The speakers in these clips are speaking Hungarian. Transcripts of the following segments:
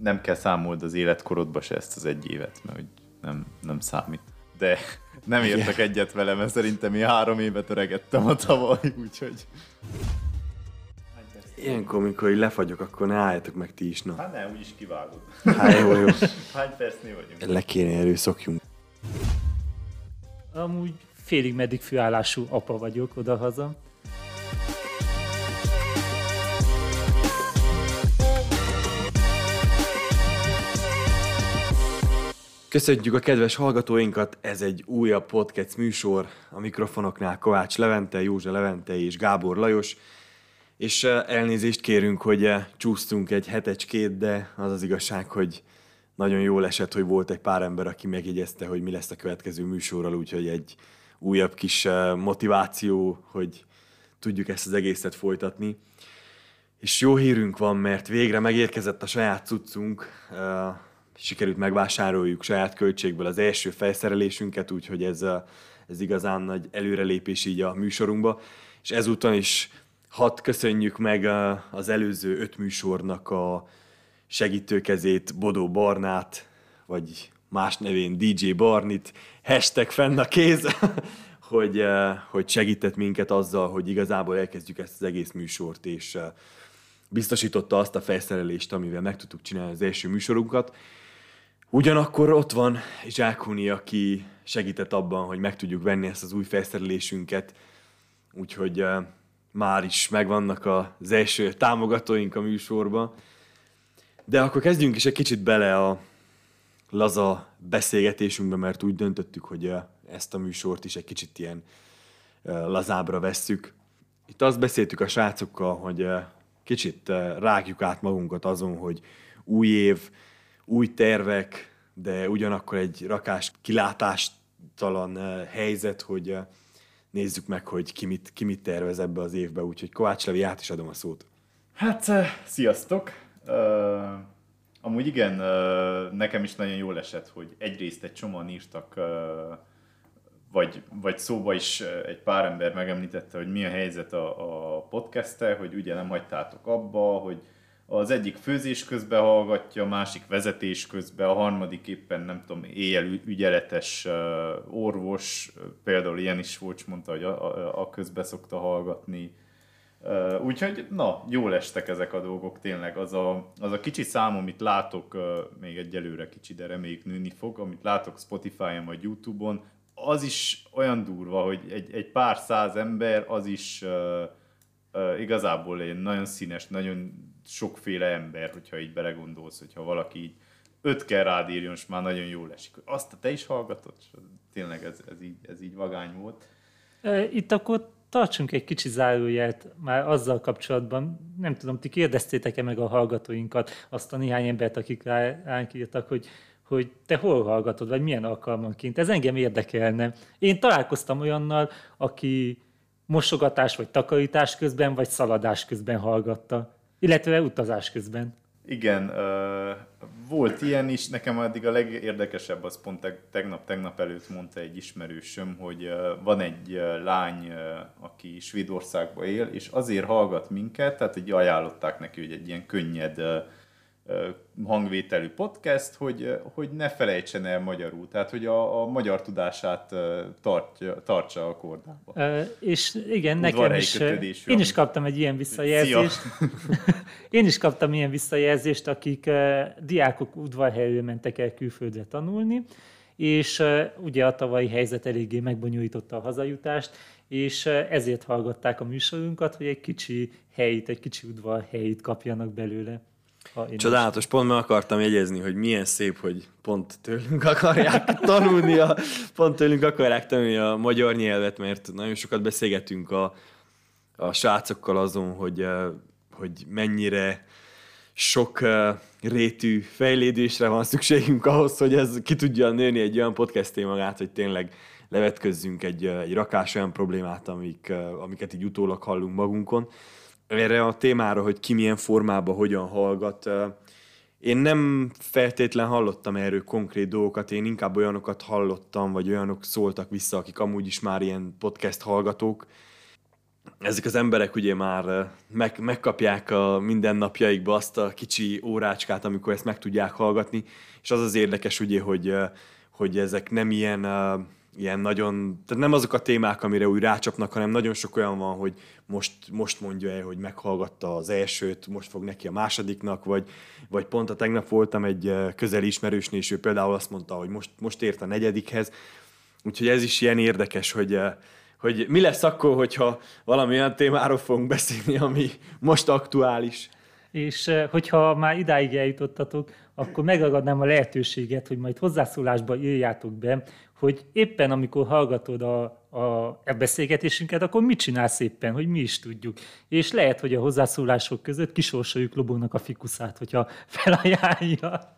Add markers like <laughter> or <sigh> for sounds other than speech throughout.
nem kell számold az életkorodba se ezt az egy évet, mert hogy nem, nem számít. De <laughs> nem értek egyet vele, mert szerintem én három évet öregettem a tavaly, úgyhogy... Ilyenkor, amikor így lefagyok, akkor ne álljatok meg ti is, na. Hát ne, úgyis kivágod. Hát jó, jó. <laughs> Hány percnél vagyunk? Le kéne erőszokjunk. Amúgy félig meddig főállású apa vagyok odahaza. Köszönjük a kedves hallgatóinkat, ez egy újabb podcast műsor, a mikrofonoknál Kovács Levente, Józsa Levente és Gábor Lajos, és eh, elnézést kérünk, hogy eh, csúsztunk egy hetecskét, de az az igazság, hogy nagyon jól esett, hogy volt egy pár ember, aki megjegyezte, hogy mi lesz a következő műsorral, úgyhogy egy újabb kis eh, motiváció, hogy tudjuk ezt az egészet folytatni. És jó hírünk van, mert végre megérkezett a saját cuccunk, sikerült megvásároljuk saját költségből az első felszerelésünket, úgyhogy ez, ez igazán nagy előrelépés így a műsorunkba. És ezúton is hadd köszönjük meg az előző öt műsornak a segítőkezét, Bodó Barnát, vagy más nevén DJ Barnit, hashtag fenn a kéz, <laughs> hogy, hogy segített minket azzal, hogy igazából elkezdjük ezt az egész műsort, és biztosította azt a felszerelést, amivel meg tudtuk csinálni az első műsorunkat, Ugyanakkor ott van Zsákuni, aki segített abban, hogy meg tudjuk venni ezt az új felszerelésünket, úgyhogy uh, már is megvannak az első támogatóink a műsorban. De akkor kezdjünk is egy kicsit bele a laza beszélgetésünkbe, mert úgy döntöttük, hogy uh, ezt a műsort is egy kicsit ilyen uh, lazábra vesszük. Itt azt beszéltük a srácokkal, hogy kicsit rágjuk át magunkat azon, hogy új év, új tervek, de ugyanakkor egy rakás kilátástalan eh, helyzet, hogy eh, nézzük meg, hogy ki mit, ki mit tervez ebbe az évbe, úgyhogy Kovács Levi, át is adom a szót. Hát, eh, sziasztok! Uh, amúgy igen, uh, nekem is nagyon jól esett, hogy egyrészt egy csomóan írtak, uh, vagy, vagy szóba is egy pár ember megemlítette, hogy mi a helyzet a, a podcast hogy ugye nem hagytátok abba, hogy az egyik főzés közben hallgatja, a másik vezetés közben, a harmadik éppen nem tudom, éjjel ügyeletes orvos, például ilyen is volt, mondta, hogy a, a, a közben szokta hallgatni. Úgyhogy, na, jól estek ezek a dolgok tényleg. Az a, az a kicsi szám, amit látok, még egyelőre kicsi, de reméljük nőni fog, amit látok Spotify-on vagy YouTube-on, az is olyan durva, hogy egy, egy pár száz ember, az is uh, uh, igazából egy nagyon színes, nagyon sokféle ember, hogyha így belegondolsz, hogyha valaki így ötkel rád írjon, és már nagyon jól esik. Azt te is hallgatod? Tényleg ez, ez, így, ez így vagány volt. Itt akkor tartsunk egy kicsi zárójelt már azzal kapcsolatban. Nem tudom, ti kérdeztétek-e meg a hallgatóinkat, azt a néhány embert, akik rá, ránk írtak, hogy, hogy te hol hallgatod, vagy milyen alkalmanként. Ez engem érdekelne. Én találkoztam olyannal, aki mosogatás vagy takarítás közben, vagy szaladás közben hallgatta. Illetve utazás közben. Igen, volt ilyen is, nekem addig a legérdekesebb az pont tegnap-tegnap előtt mondta egy ismerősöm, hogy van egy lány, aki Svédországban él, és azért hallgat minket, tehát hogy ajánlották neki, hogy egy ilyen könnyed hangvételű podcast, hogy, hogy ne felejtsen el magyarul, tehát hogy a, a magyar tudását tartja, tartsa a kordába. Uh, és igen, nekem is, én is kaptam egy ilyen visszajelzést. <laughs> én is kaptam ilyen visszajelzést, akik uh, diákok udvarhelyről mentek el külföldre tanulni, és uh, ugye a tavalyi helyzet eléggé megbonyolította a hazajutást, és ezért hallgatták a műsorunkat, hogy egy kicsi helyit, egy kicsi udvarhelyit kapjanak belőle. Csodálatos, pont meg akartam jegyezni, hogy milyen szép, hogy pont tőlünk akarják tanulni, a, pont tőlünk akarják tanulni a magyar nyelvet, mert nagyon sokat beszélgetünk a, a srácokkal azon, hogy, hogy mennyire sok rétű fejlédésre van szükségünk ahhoz, hogy ez ki tudja nőni egy olyan podcasté magát, hogy tényleg levetközzünk egy, egy rakás olyan problémát, amik, amiket így utólag hallunk magunkon erre a témára, hogy ki milyen formában, hogyan hallgat. Én nem feltétlen hallottam erről konkrét dolgokat, én inkább olyanokat hallottam, vagy olyanok szóltak vissza, akik amúgy is már ilyen podcast hallgatók. ezek az emberek ugye már meg, megkapják a mindennapjaikba azt a kicsi órácskát, amikor ezt meg tudják hallgatni, és az az érdekes ugye, hogy, hogy ezek nem ilyen, ilyen nagyon, tehát nem azok a témák, amire úgy rácsapnak, hanem nagyon sok olyan van, hogy most, most mondja el, hogy meghallgatta az elsőt, most fog neki a másodiknak, vagy, vagy pont a tegnap voltam egy közeli ismerősnél, és ő például azt mondta, hogy most, most ért a negyedikhez, úgyhogy ez is ilyen érdekes, hogy, hogy mi lesz akkor, hogyha valami olyan témáról fogunk beszélni, ami most aktuális. És hogyha már idáig eljutottatok, akkor megragadnám a lehetőséget, hogy majd hozzászólásba írjátok be, hogy éppen amikor hallgatod a, a, a beszélgetésünket, akkor mit csinálsz éppen, hogy mi is tudjuk. És lehet, hogy a hozzászólások között kisorsoljuk Lobónak a fikuszát, hogyha felajánlja.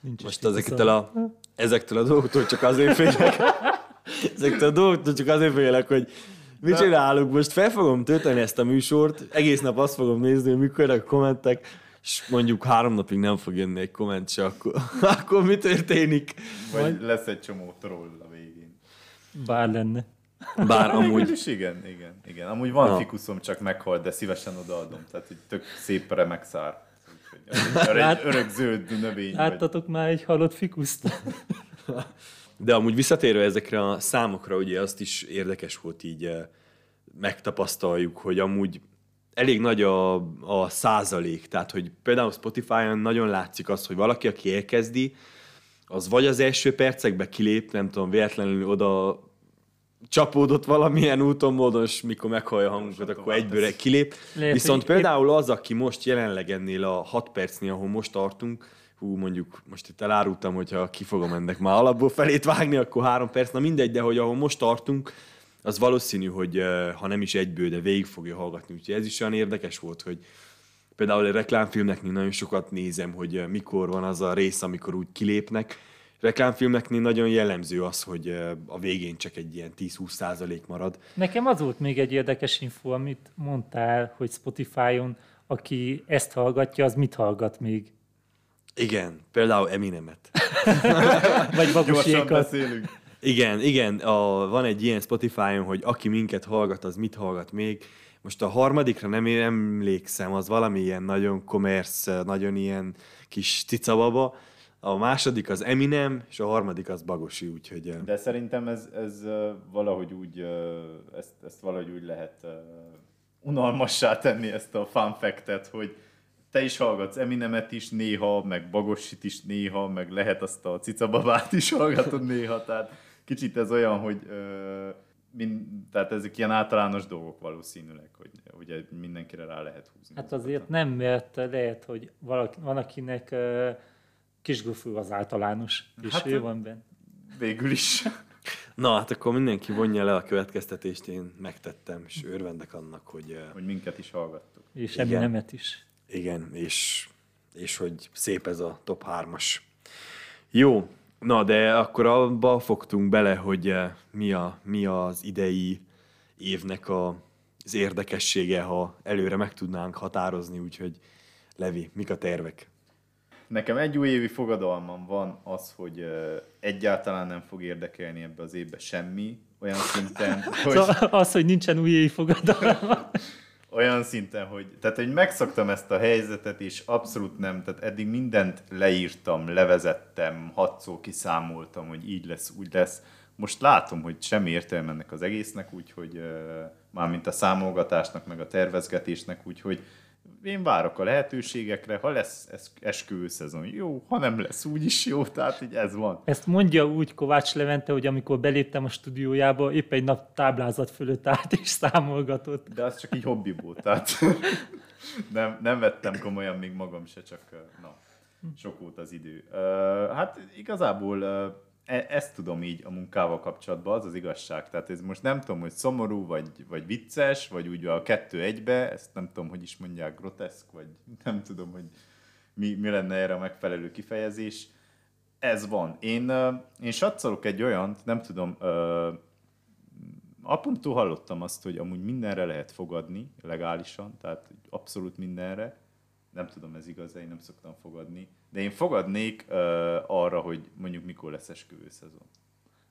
Nincs Most ezektől a, ezektől a dolgoktól csak azért félek, <laughs> ezektől a dolgoktól csak azért félek, hogy mit csinálunk? Most fel fogom tölteni ezt a műsort, egész nap azt fogom nézni, hogy mikor a kommentek, és mondjuk három napig nem fog jönni egy komment se, akkor, <laughs> akkor mi történik? Vagy lesz egy csomó troll a végén. Bár lenne. Bár <laughs> amúgy... Is igen, igen, igen. Amúgy van Na. fikuszom, csak meghalt, de szívesen odaadom. Tehát egy tök szép remek szár. Egy <laughs> öreg zöld növény. Láttatok vagy. már egy halott fikuszt? De amúgy visszatérve ezekre a számokra, ugye azt is érdekes volt így eh, megtapasztaljuk, hogy amúgy elég nagy a, a százalék, tehát hogy például Spotify-on nagyon látszik az, hogy valaki, aki elkezdi, az vagy az első percekbe kilép, nem tudom, véletlenül oda csapódott valamilyen úton, módon, és mikor meghallja a hangunkat, akkor egyből kilép. Lehet, Viszont például az, aki most jelenleg ennél a 6 percnél, ahol most tartunk, hú, mondjuk most itt elárultam, hogyha ki fogom ennek már alapból felét vágni, akkor három perc, na mindegy, de hogy ahol most tartunk, az valószínű, hogy ha nem is egyből, de végig fogja hallgatni. Úgyhogy ez is olyan érdekes volt, hogy például a reklámfilmeknél nagyon sokat nézem, hogy mikor van az a rész, amikor úgy kilépnek. Reklámfilmeknél nagyon jellemző az, hogy a végén csak egy ilyen 10-20 százalék marad. Nekem az volt még egy érdekes info, amit mondtál, hogy Spotify-on, aki ezt hallgatja, az mit hallgat még? Igen, például Eminemet. <laughs> Vagy Babusiékat. Igen, igen, a, van egy ilyen Spotify-on, hogy aki minket hallgat, az mit hallgat még. Most a harmadikra nem emlékszem, az valami ilyen nagyon commerce, nagyon ilyen kis cicababa. A második az Eminem, és a harmadik az Bagosi, úgyhogy... De szerintem ez, ez valahogy úgy, ezt, ezt valahogy úgy lehet unalmassá tenni ezt a fun fact hogy te is hallgatsz Eminemet is néha, meg Bagosit is néha, meg lehet azt a cicababát is hallgatod néha, tehát kicsit ez olyan, hogy ö, mind, tehát ezek ilyen általános dolgok valószínűleg, hogy ugye mindenkire rá lehet húzni. Hát azért nem, mert lehet, hogy valaki, van akinek uh, kisgufú az általános, és hát, ő van benne. Végül is. Na, hát akkor mindenki vonja le a következtetést, én megtettem, és örvendek annak, hogy... Hogy minket is hallgattuk. És nemet is. Igen, és, és hogy szép ez a top 3-as. Jó, Na, de akkor abba fogtunk bele, hogy eh, mi, a, mi az idei évnek a, az érdekessége, ha előre meg tudnánk határozni, úgyhogy Levi, mik a tervek? Nekem egy újévi fogadalmam van az, hogy eh, egyáltalán nem fog érdekelni ebbe az évbe semmi, olyan szinten, <laughs> hogy... Szóval az, hogy nincsen újévi fogadalma. <laughs> olyan szinten, hogy, tehát, hogy megszoktam ezt a helyzetet, és abszolút nem, tehát eddig mindent leírtam, levezettem, hatszó kiszámoltam, hogy így lesz, úgy lesz. Most látom, hogy semmi értelme ennek az egésznek, úgyhogy mármint a számolgatásnak, meg a tervezgetésnek, úgyhogy én várok a lehetőségekre, ha lesz esküvő szezon, jó, ha nem lesz, úgyis jó, tehát így ez van. Ezt mondja úgy Kovács Levente, hogy amikor beléptem a stúdiójába, épp egy nap táblázat fölött állt és számolgatott. De az csak így hobbiból, tehát <laughs> nem, nem vettem komolyan még magam se, csak na, sok volt az idő. Hát igazából E, ezt tudom így a munkával kapcsolatban, az az igazság. Tehát ez most nem tudom, hogy szomorú, vagy, vagy vicces, vagy úgy a kettő egybe, ezt nem tudom, hogy is mondják, groteszk, vagy <laughs> nem tudom, hogy mi, mi lenne erre a megfelelő kifejezés. Ez van. Én, én satszolok egy olyant, nem tudom, apumtól hallottam azt, hogy amúgy mindenre lehet fogadni legálisan, tehát abszolút mindenre, nem tudom, ez igaz, én nem szoktam fogadni. De én fogadnék uh, arra, hogy mondjuk mikor lesz esküvő szezon.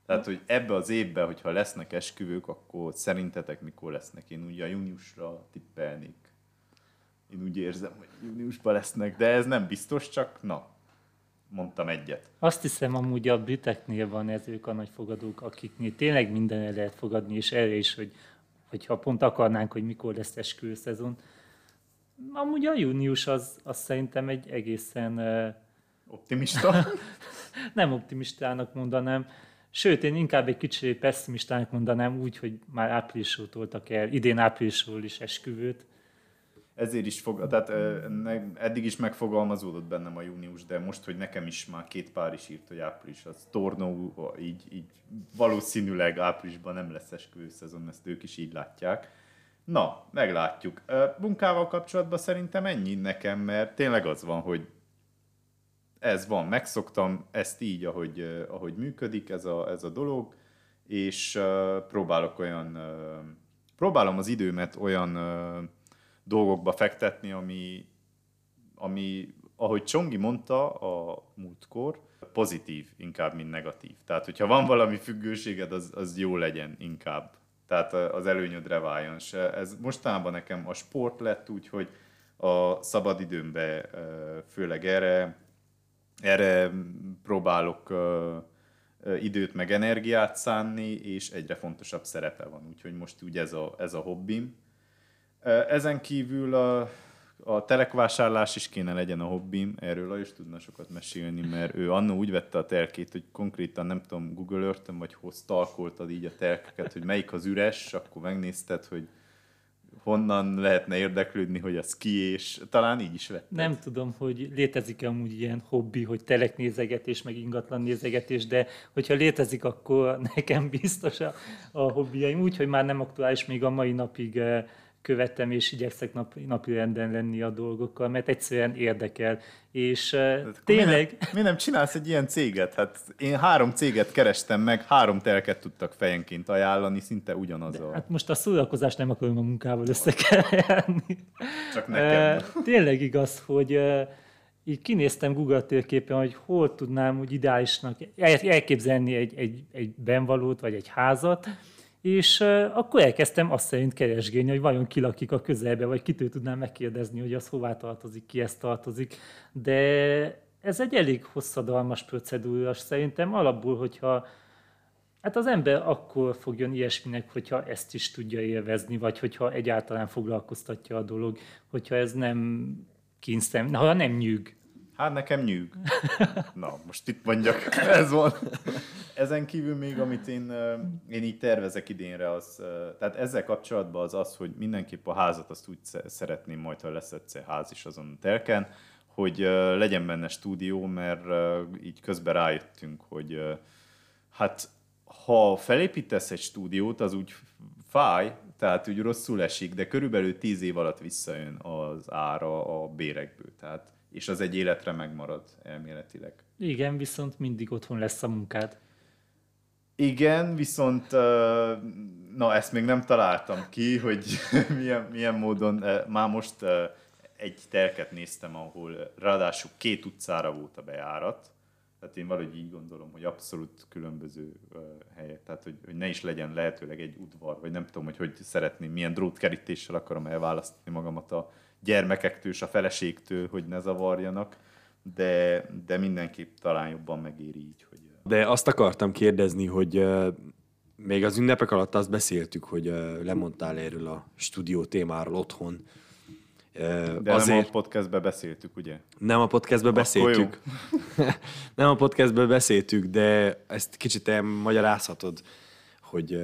Tehát, hogy ebbe az évben, hogyha lesznek esküvők, akkor szerintetek mikor lesznek? Én ugye a júniusra tippelnék. Én úgy érzem, hogy júniusban lesznek, de ez nem biztos, csak na, mondtam egyet. Azt hiszem, amúgy a briteknél van ez ők a nagy fogadók, akiknél tényleg minden el lehet fogadni, és erre is, hogy hogyha pont akarnánk, hogy mikor lesz esküvő szezon. Amúgy a június az, az szerintem egy egészen Optimista? <laughs> nem optimistának mondanám, sőt, én inkább egy kicsit pessimistának mondanám úgy, hogy már áprilisról toltak el, idén áprilisról is esküvőt. Ezért is fog, tehát eddig is megfogalmazódott bennem a június, de most, hogy nekem is már két pár is írt, hogy április, az tornó, így, így valószínűleg áprilisban nem lesz esküvő szezon, ezt ők is így látják. Na, meglátjuk. Munkával kapcsolatban szerintem ennyi nekem, mert tényleg az van, hogy ez van, megszoktam ezt így, ahogy, ahogy működik ez a, ez a dolog, és próbálok olyan, próbálom az időmet olyan dolgokba fektetni, ami, ami, ahogy Csongi mondta a múltkor, pozitív inkább, mint negatív. Tehát, hogyha van valami függőséged, az, az jó legyen inkább. Tehát az előnyödre váljon. Se. Ez mostanában nekem a sport lett úgy, hogy a szabadidőmben ö, főleg erre, erre próbálok időt meg energiát szánni, és egyre fontosabb szerepe van. Úgyhogy most úgy ez a, ez a hobbim. Ezen kívül a, a telekvásárlás is kéne legyen a hobbim, erről Lajos tudna sokat mesélni, mert ő annó úgy vette a telkét, hogy konkrétan nem tudom, Google earth vagy hol stalkoltad így a telkeket, hogy melyik az üres, akkor megnézted, hogy honnan lehetne érdeklődni, hogy az ki, és talán így is vetted. Nem tudom, hogy létezik-e amúgy ilyen hobbi, hogy telek nézegetés, meg ingatlan nézegetés, de hogyha létezik, akkor <laughs> nekem biztos a, a hobbiaim, úgyhogy már nem aktuális még a mai napig eh, követem, és igyekszek nap, napi renden lenni a dolgokkal, mert egyszerűen érdekel. És eh, tényleg, Mi nem, mi nem csinálsz egy ilyen céget? Hát én három céget kerestem meg, három telket tudtak fejenként ajánlani, szinte ugyanaz a... hát most a szórakozást nem akarom a munkával összekeverni. Csak nekem. Eh, Tényleg igaz, hogy eh, így kinéztem Google térképen, hogy hol tudnám úgy ideálisnak el- elképzelni egy, egy, egy benvalót vagy egy házat, és akkor elkezdtem azt szerint keresgélni, hogy vajon ki lakik a közelbe, vagy kitől tudnám megkérdezni, hogy az hová tartozik, ki ezt tartozik. De ez egy elég hosszadalmas procedúra, szerintem alapból, hogyha Hát az ember akkor fogjon ilyesminek, hogyha ezt is tudja élvezni, vagy hogyha egyáltalán foglalkoztatja a dolog, hogyha ez nem kínszem, ha nem nyűg. Hát nekem nyűg. <laughs> Na, most itt mondjak, <laughs> ez van. Ezen kívül még, amit én, én így tervezek idénre, az, tehát ezzel kapcsolatban az az, hogy mindenképp a házat azt úgy sze- szeretném majd, ha lesz egyszer ház is azon a telken, hogy legyen benne stúdió, mert így közben rájöttünk, hogy hát ha felépítesz egy stúdiót, az úgy fáj, tehát úgy rosszul esik, de körülbelül tíz év alatt visszajön az ára a bérekből. Tehát, és az egy életre megmarad elméletileg. Igen, viszont mindig otthon lesz a munkád. Igen, viszont na ezt még nem találtam ki, hogy <laughs> milyen, milyen módon, már most egy telket néztem, ahol ráadásul két utcára volt a bejárat, tehát én valahogy így gondolom, hogy abszolút különböző ö, helyek, tehát hogy, hogy ne is legyen lehetőleg egy udvar, vagy nem tudom, hogy hogy szeretném, milyen drótkerítéssel akarom elválasztani magamat a gyermekektől és a feleségtől, hogy ne zavarjanak, de, de mindenképp talán jobban megéri így, hogy De azt akartam kérdezni, hogy még az ünnepek alatt azt beszéltük, hogy lemondtál erről a stúdió témáról otthon. De Azért... nem a podcastben beszéltük, ugye? Nem a podcastben beszéltük. <laughs> nem a podcastben beszéltük, de ezt kicsit elmagyarázhatod, hogy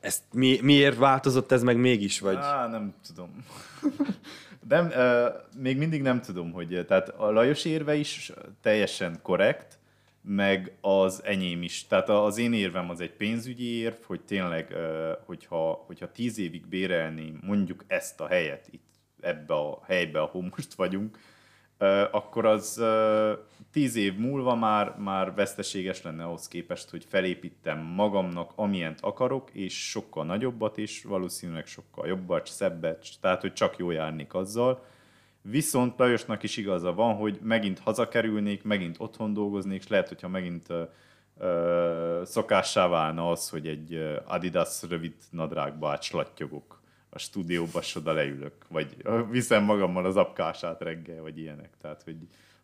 ezt mi, miért változott ez meg mégis, vagy... Á, nem tudom. <laughs> nem, uh, még mindig nem tudom, hogy tehát a Lajos érve is teljesen korrekt, meg az enyém is. Tehát az én érvem az egy pénzügyi érv, hogy tényleg, hogyha, hogyha tíz évig bérelném mondjuk ezt a helyet itt ebbe a helybe, ahol most vagyunk, akkor az tíz év múlva már, már veszteséges lenne ahhoz képest, hogy felépítem magamnak, amilyent akarok, és sokkal nagyobbat, és valószínűleg sokkal jobbat, szebbet, tehát hogy csak jó járnék azzal. Viszont Lajosnak is igaza van, hogy megint hazakerülnék, megint otthon dolgoznék, és lehet, hogyha megint ö, ö, szokássá válna az, hogy egy Adidas rövid nadrágba átslattyogok a stúdióba, és oda leülök, vagy viszem magammal az apkását reggel, vagy ilyenek. Tehát, hogy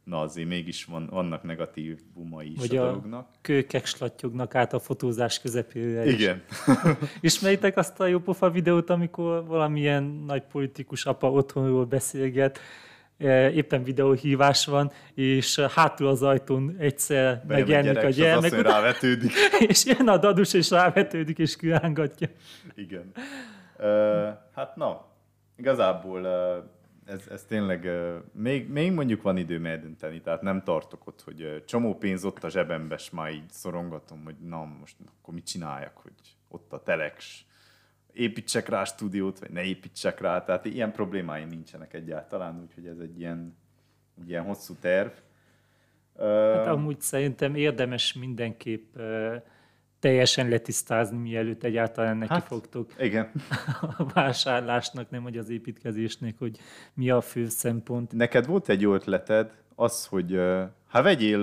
na azért mégis van, vannak negatív bumai is Vagy a a dolognak. kőkek slattyognak át a fotózás közepére. Igen. <laughs> Ismeritek azt a jópofa videót, amikor valamilyen nagy politikus apa otthonról beszélget, e, éppen videóhívás van, és hátul az ajtón egyszer Bejön megjelenik a és az gyermek, utána- rávetődik. <laughs> és jön a dadus, és rávetődik, és kirángatja. Igen. Hát na, igazából ez, ez tényleg, még, még mondjuk van időm eldönteni, tehát nem tartok ott, hogy csomó pénz ott a zsebembe, és már így szorongatom, hogy na most akkor mit csináljak, hogy ott a telex, építsek rá stúdiót, vagy ne építsek rá, tehát ilyen problémáim nincsenek egyáltalán, úgyhogy ez egy ilyen, egy ilyen hosszú terv. Hát amúgy szerintem érdemes mindenképp teljesen letisztázni, mielőtt egyáltalán neki Hát. fogtok igen. <laughs> a vásárlásnak, nem hogy az építkezésnek, hogy mi a fő szempont. Neked volt egy jó ötleted, az, hogy hát vegyél,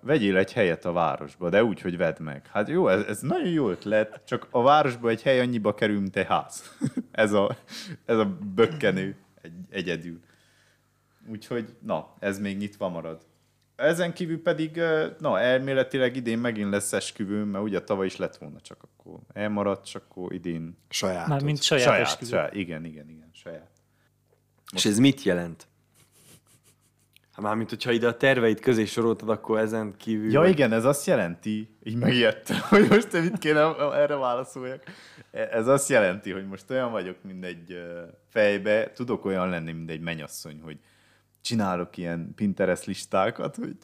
vegyél egy helyet a városba, de úgy, hogy vedd meg. Hát jó, ez, ez nagyon jó ötlet, csak a városba egy hely annyiba kerül, mint egy ház. <laughs> ez, a, ez a bökkenő egy, egyedül. Úgyhogy, na, ez még nyitva marad. Ezen kívül pedig, na, elméletileg idén megint lesz esküvőm, mert ugye tavaly is lett volna, csak akkor elmaradt, csak akkor idén Saját. Már mint saját, saját, esküvő. saját, igen, igen, igen, saját. És ez mit jelent? Hát mármint, hogyha ide a terveid közé soroltad, akkor ezen kívül... Ja vagy- igen, ez azt jelenti, így megijedtem, <laughs> hogy most te mit kéne erre válaszoljak. Ez azt jelenti, hogy most olyan vagyok, mint egy fejbe, tudok olyan lenni, mint egy menyasszony, hogy csinálok ilyen Pinterest listákat, hogy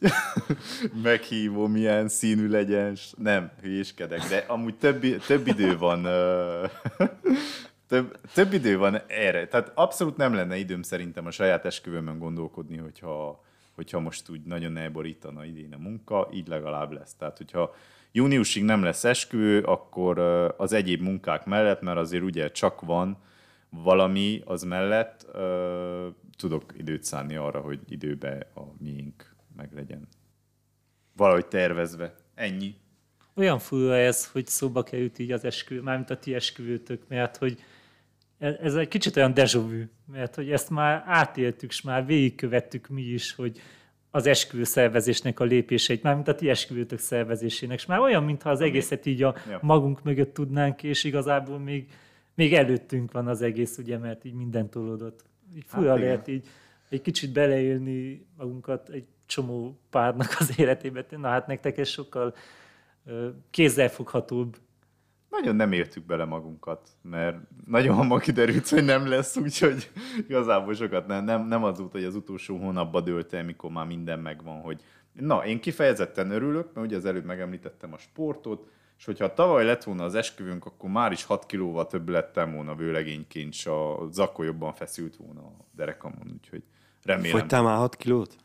<laughs> meghívom, milyen színű legyen, nem, hülyéskedek, de amúgy több, több idő van <laughs> több, több idő van erre. Tehát abszolút nem lenne időm szerintem a saját esküvőmön gondolkodni, hogyha, hogyha most úgy nagyon elborítana idén a munka, így legalább lesz. Tehát, hogyha júniusig nem lesz esküvő, akkor az egyéb munkák mellett, mert azért ugye csak van valami az mellett, ö, tudok időt szánni arra, hogy időbe a miénk meglegyen. Valahogy tervezve. Ennyi. Olyan fura ez, hogy szóba került így az esküvő, mármint a ti esküvőtök, mert hogy ez ez egy kicsit olyan déjà vu, mert hogy ezt már átéltük, és már végigkövettük mi is, hogy az esküvő szervezésnek a lépéseit, mármint a ti esküvőtök szervezésének, és már olyan, mintha az egészet így a magunk mögött tudnánk, és igazából még, még előttünk van az egész, ugye, mert így minden tolódott. Így fura Hát hát igen. lehet így egy kicsit beleélni magunkat egy csomó párnak az életébe. Na hát nektek ez sokkal kézzelfoghatóbb. Nagyon nem éltük bele magunkat, mert nagyon hamar kiderült, hogy nem lesz, úgyhogy igazából sokat nem, nem, nem az út, hogy az utolsó hónapban dőlt el, mikor már minden megvan, hogy na, én kifejezetten örülök, mert ugye az előbb megemlítettem a sportot, és hogyha tavaly lett volna az esküvőnk, akkor már is 6 kilóval több lettem volna vőlegényként, és a zakó jobban feszült volna a derekamon, úgyhogy remélem. Fogytál már 6 kilót?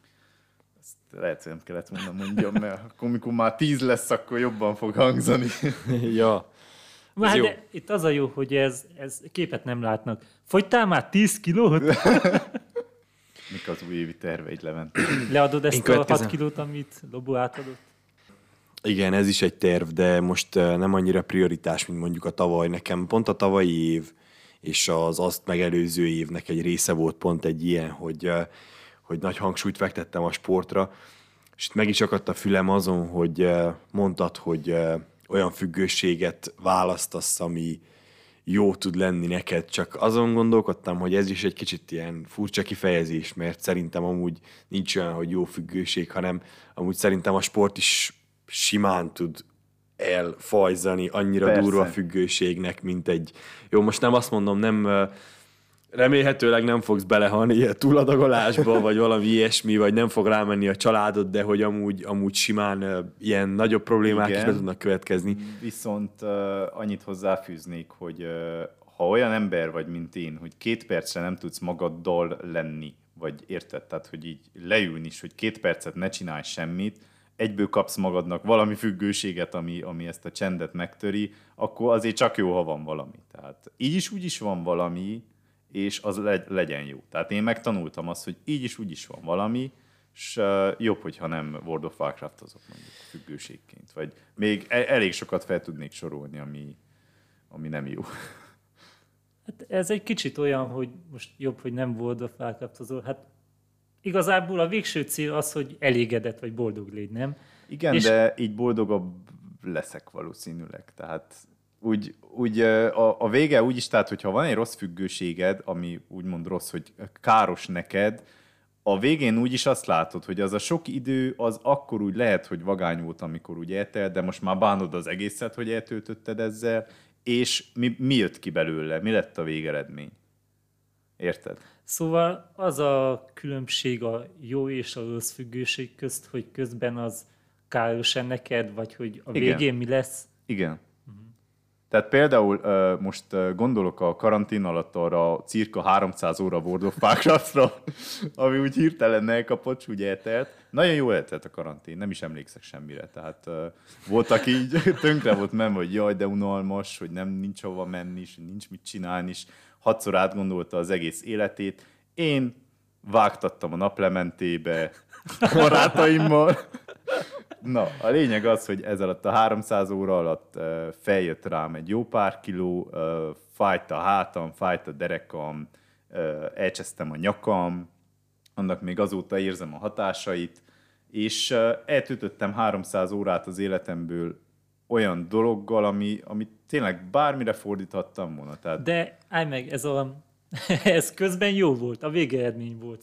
Ezt lehet, hogy nem kellett volna mondjam, mert akkor, mikor már 10 lesz, akkor jobban fog hangzani. <laughs> ja. Már jó. de itt az a jó, hogy ez, ez képet nem látnak. Fogytál már 10 kilót? <laughs> Mik az újévi terveid, Levent? Leadod Én ezt a következem. 6 kilót, amit Lobó átadott? Igen, ez is egy terv, de most nem annyira prioritás, mint mondjuk a tavaly. Nekem pont a tavalyi év és az azt megelőző évnek egy része volt pont egy ilyen, hogy, hogy nagy hangsúlyt fektettem a sportra, és meg is akadt a fülem azon, hogy mondtad, hogy olyan függőséget választasz, ami jó tud lenni neked, csak azon gondolkodtam, hogy ez is egy kicsit ilyen furcsa kifejezés, mert szerintem amúgy nincs olyan, hogy jó függőség, hanem amúgy szerintem a sport is simán tud elfajzani annyira Persze. durva függőségnek, mint egy... Jó, most nem azt mondom, nem... Remélhetőleg nem fogsz belehalni ilyen túladagolásba, <laughs> vagy valami ilyesmi, vagy nem fog rámenni a családod, de hogy amúgy, amúgy simán ilyen nagyobb problémák Igen. is be tudnak következni. Viszont uh, annyit hozzáfűznék, hogy uh, ha olyan ember vagy, mint én, hogy két percre nem tudsz magaddal lenni, vagy érted, tehát hogy így leülni is, hogy két percet ne csinálj semmit, egyből kapsz magadnak valami függőséget, ami, ami ezt a csendet megtöri, akkor azért csak jó, ha van valami. Tehát így is úgy is van valami, és az legy, legyen jó. Tehát én megtanultam azt, hogy így is úgy is van valami, és jobb, hogyha nem World of Warcraft azok mondjuk függőségként, vagy még e- elég sokat fel tudnék sorolni, ami, ami nem jó. Hát ez egy kicsit olyan, hogy most jobb, hogy nem World of Warcraft Hát igazából a végső cél az, hogy elégedett vagy boldog légy, nem? Igen, és... de így boldogabb leszek valószínűleg. Tehát úgy, úgy a, a vége úgy is, tehát hogyha van egy rossz függőséged, ami úgymond rossz, hogy káros neked, a végén úgy is azt látod, hogy az a sok idő, az akkor úgy lehet, hogy vagány volt, amikor úgy eltelt, de most már bánod az egészet, hogy eltöltötted ezzel, és mi, mi jött ki belőle? Mi lett a végeredmény? Érted? Szóval az a különbség a jó és a rossz függőség közt, hogy közben az káros neked, vagy hogy a végén Igen. mi lesz? Igen. Tehát például most gondolok a karantén alatt arra cirka 300 óra World of Warcraftra, <laughs> ami úgy hirtelen elkapott, úgy eltelt. Nagyon jó eltelt a karantén, nem is emlékszek semmire. Tehát uh, voltak így, <laughs> tönkre volt menve, hogy jaj, de unalmas, hogy nem nincs hova menni, és nincs mit csinálni, és hatszor átgondolta az egész életét. Én vágtattam a naplementébe barátaimmal, Na, a lényeg az, hogy ez alatt a 300 óra alatt feljött rám egy jó pár kiló, fájt a hátam, fájt a derekam, elcsesztem a nyakam, annak még azóta érzem a hatásait, és eltöltöttem 300 órát az életemből olyan dologgal, ami, ami tényleg bármire fordíthattam volna. Tehát... De állj meg, ez, a, <laughs> ez közben jó volt, a végeredmény volt,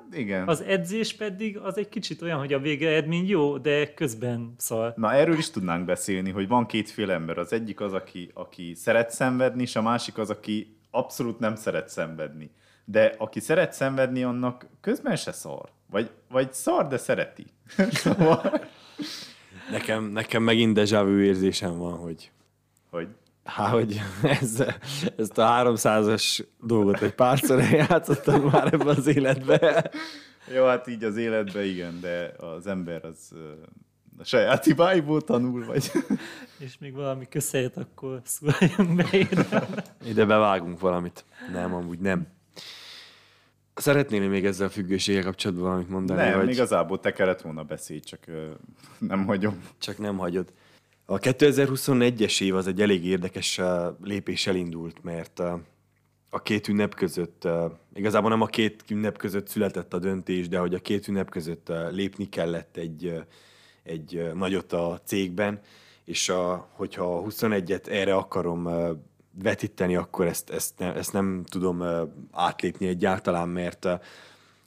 szóval igen. Az edzés pedig az egy kicsit olyan, hogy a végeredmény jó, de közben szar. Na erről is tudnánk beszélni, hogy van kétféle ember. Az egyik az, aki, aki szeret szenvedni, és a másik az, aki abszolút nem szeret szenvedni. De aki szeret szenvedni, annak közben se szar. Vagy, vagy szar, de szereti. <laughs> szóval... nekem, nekem megint deja vu érzésem van, hogy... Hogy? Há, hogy ez, ezt a 300-as dolgot egy párszor játszottam már ebben az életbe. Jó, hát így az életben igen, de az ember az a saját hibáiból tanul, vagy... És még valami köszönjét, akkor szóljunk be ide. Ide bevágunk valamit. Nem, amúgy nem. Szeretnél még ezzel a függőséggel kapcsolatban valamit mondani? Nem, vagy... igazából te kellett volna beszélni, csak nem hagyom. Csak nem hagyod. A 2021-es év az egy elég érdekes lépés elindult, mert a két ünnep között, igazából nem a két ünnep között született a döntés, de hogy a két ünnep között lépni kellett egy, egy nagyot a cégben, és a, hogyha a 21-et erre akarom vetíteni, akkor ezt, ezt, ne, ezt nem tudom átlépni egyáltalán, mert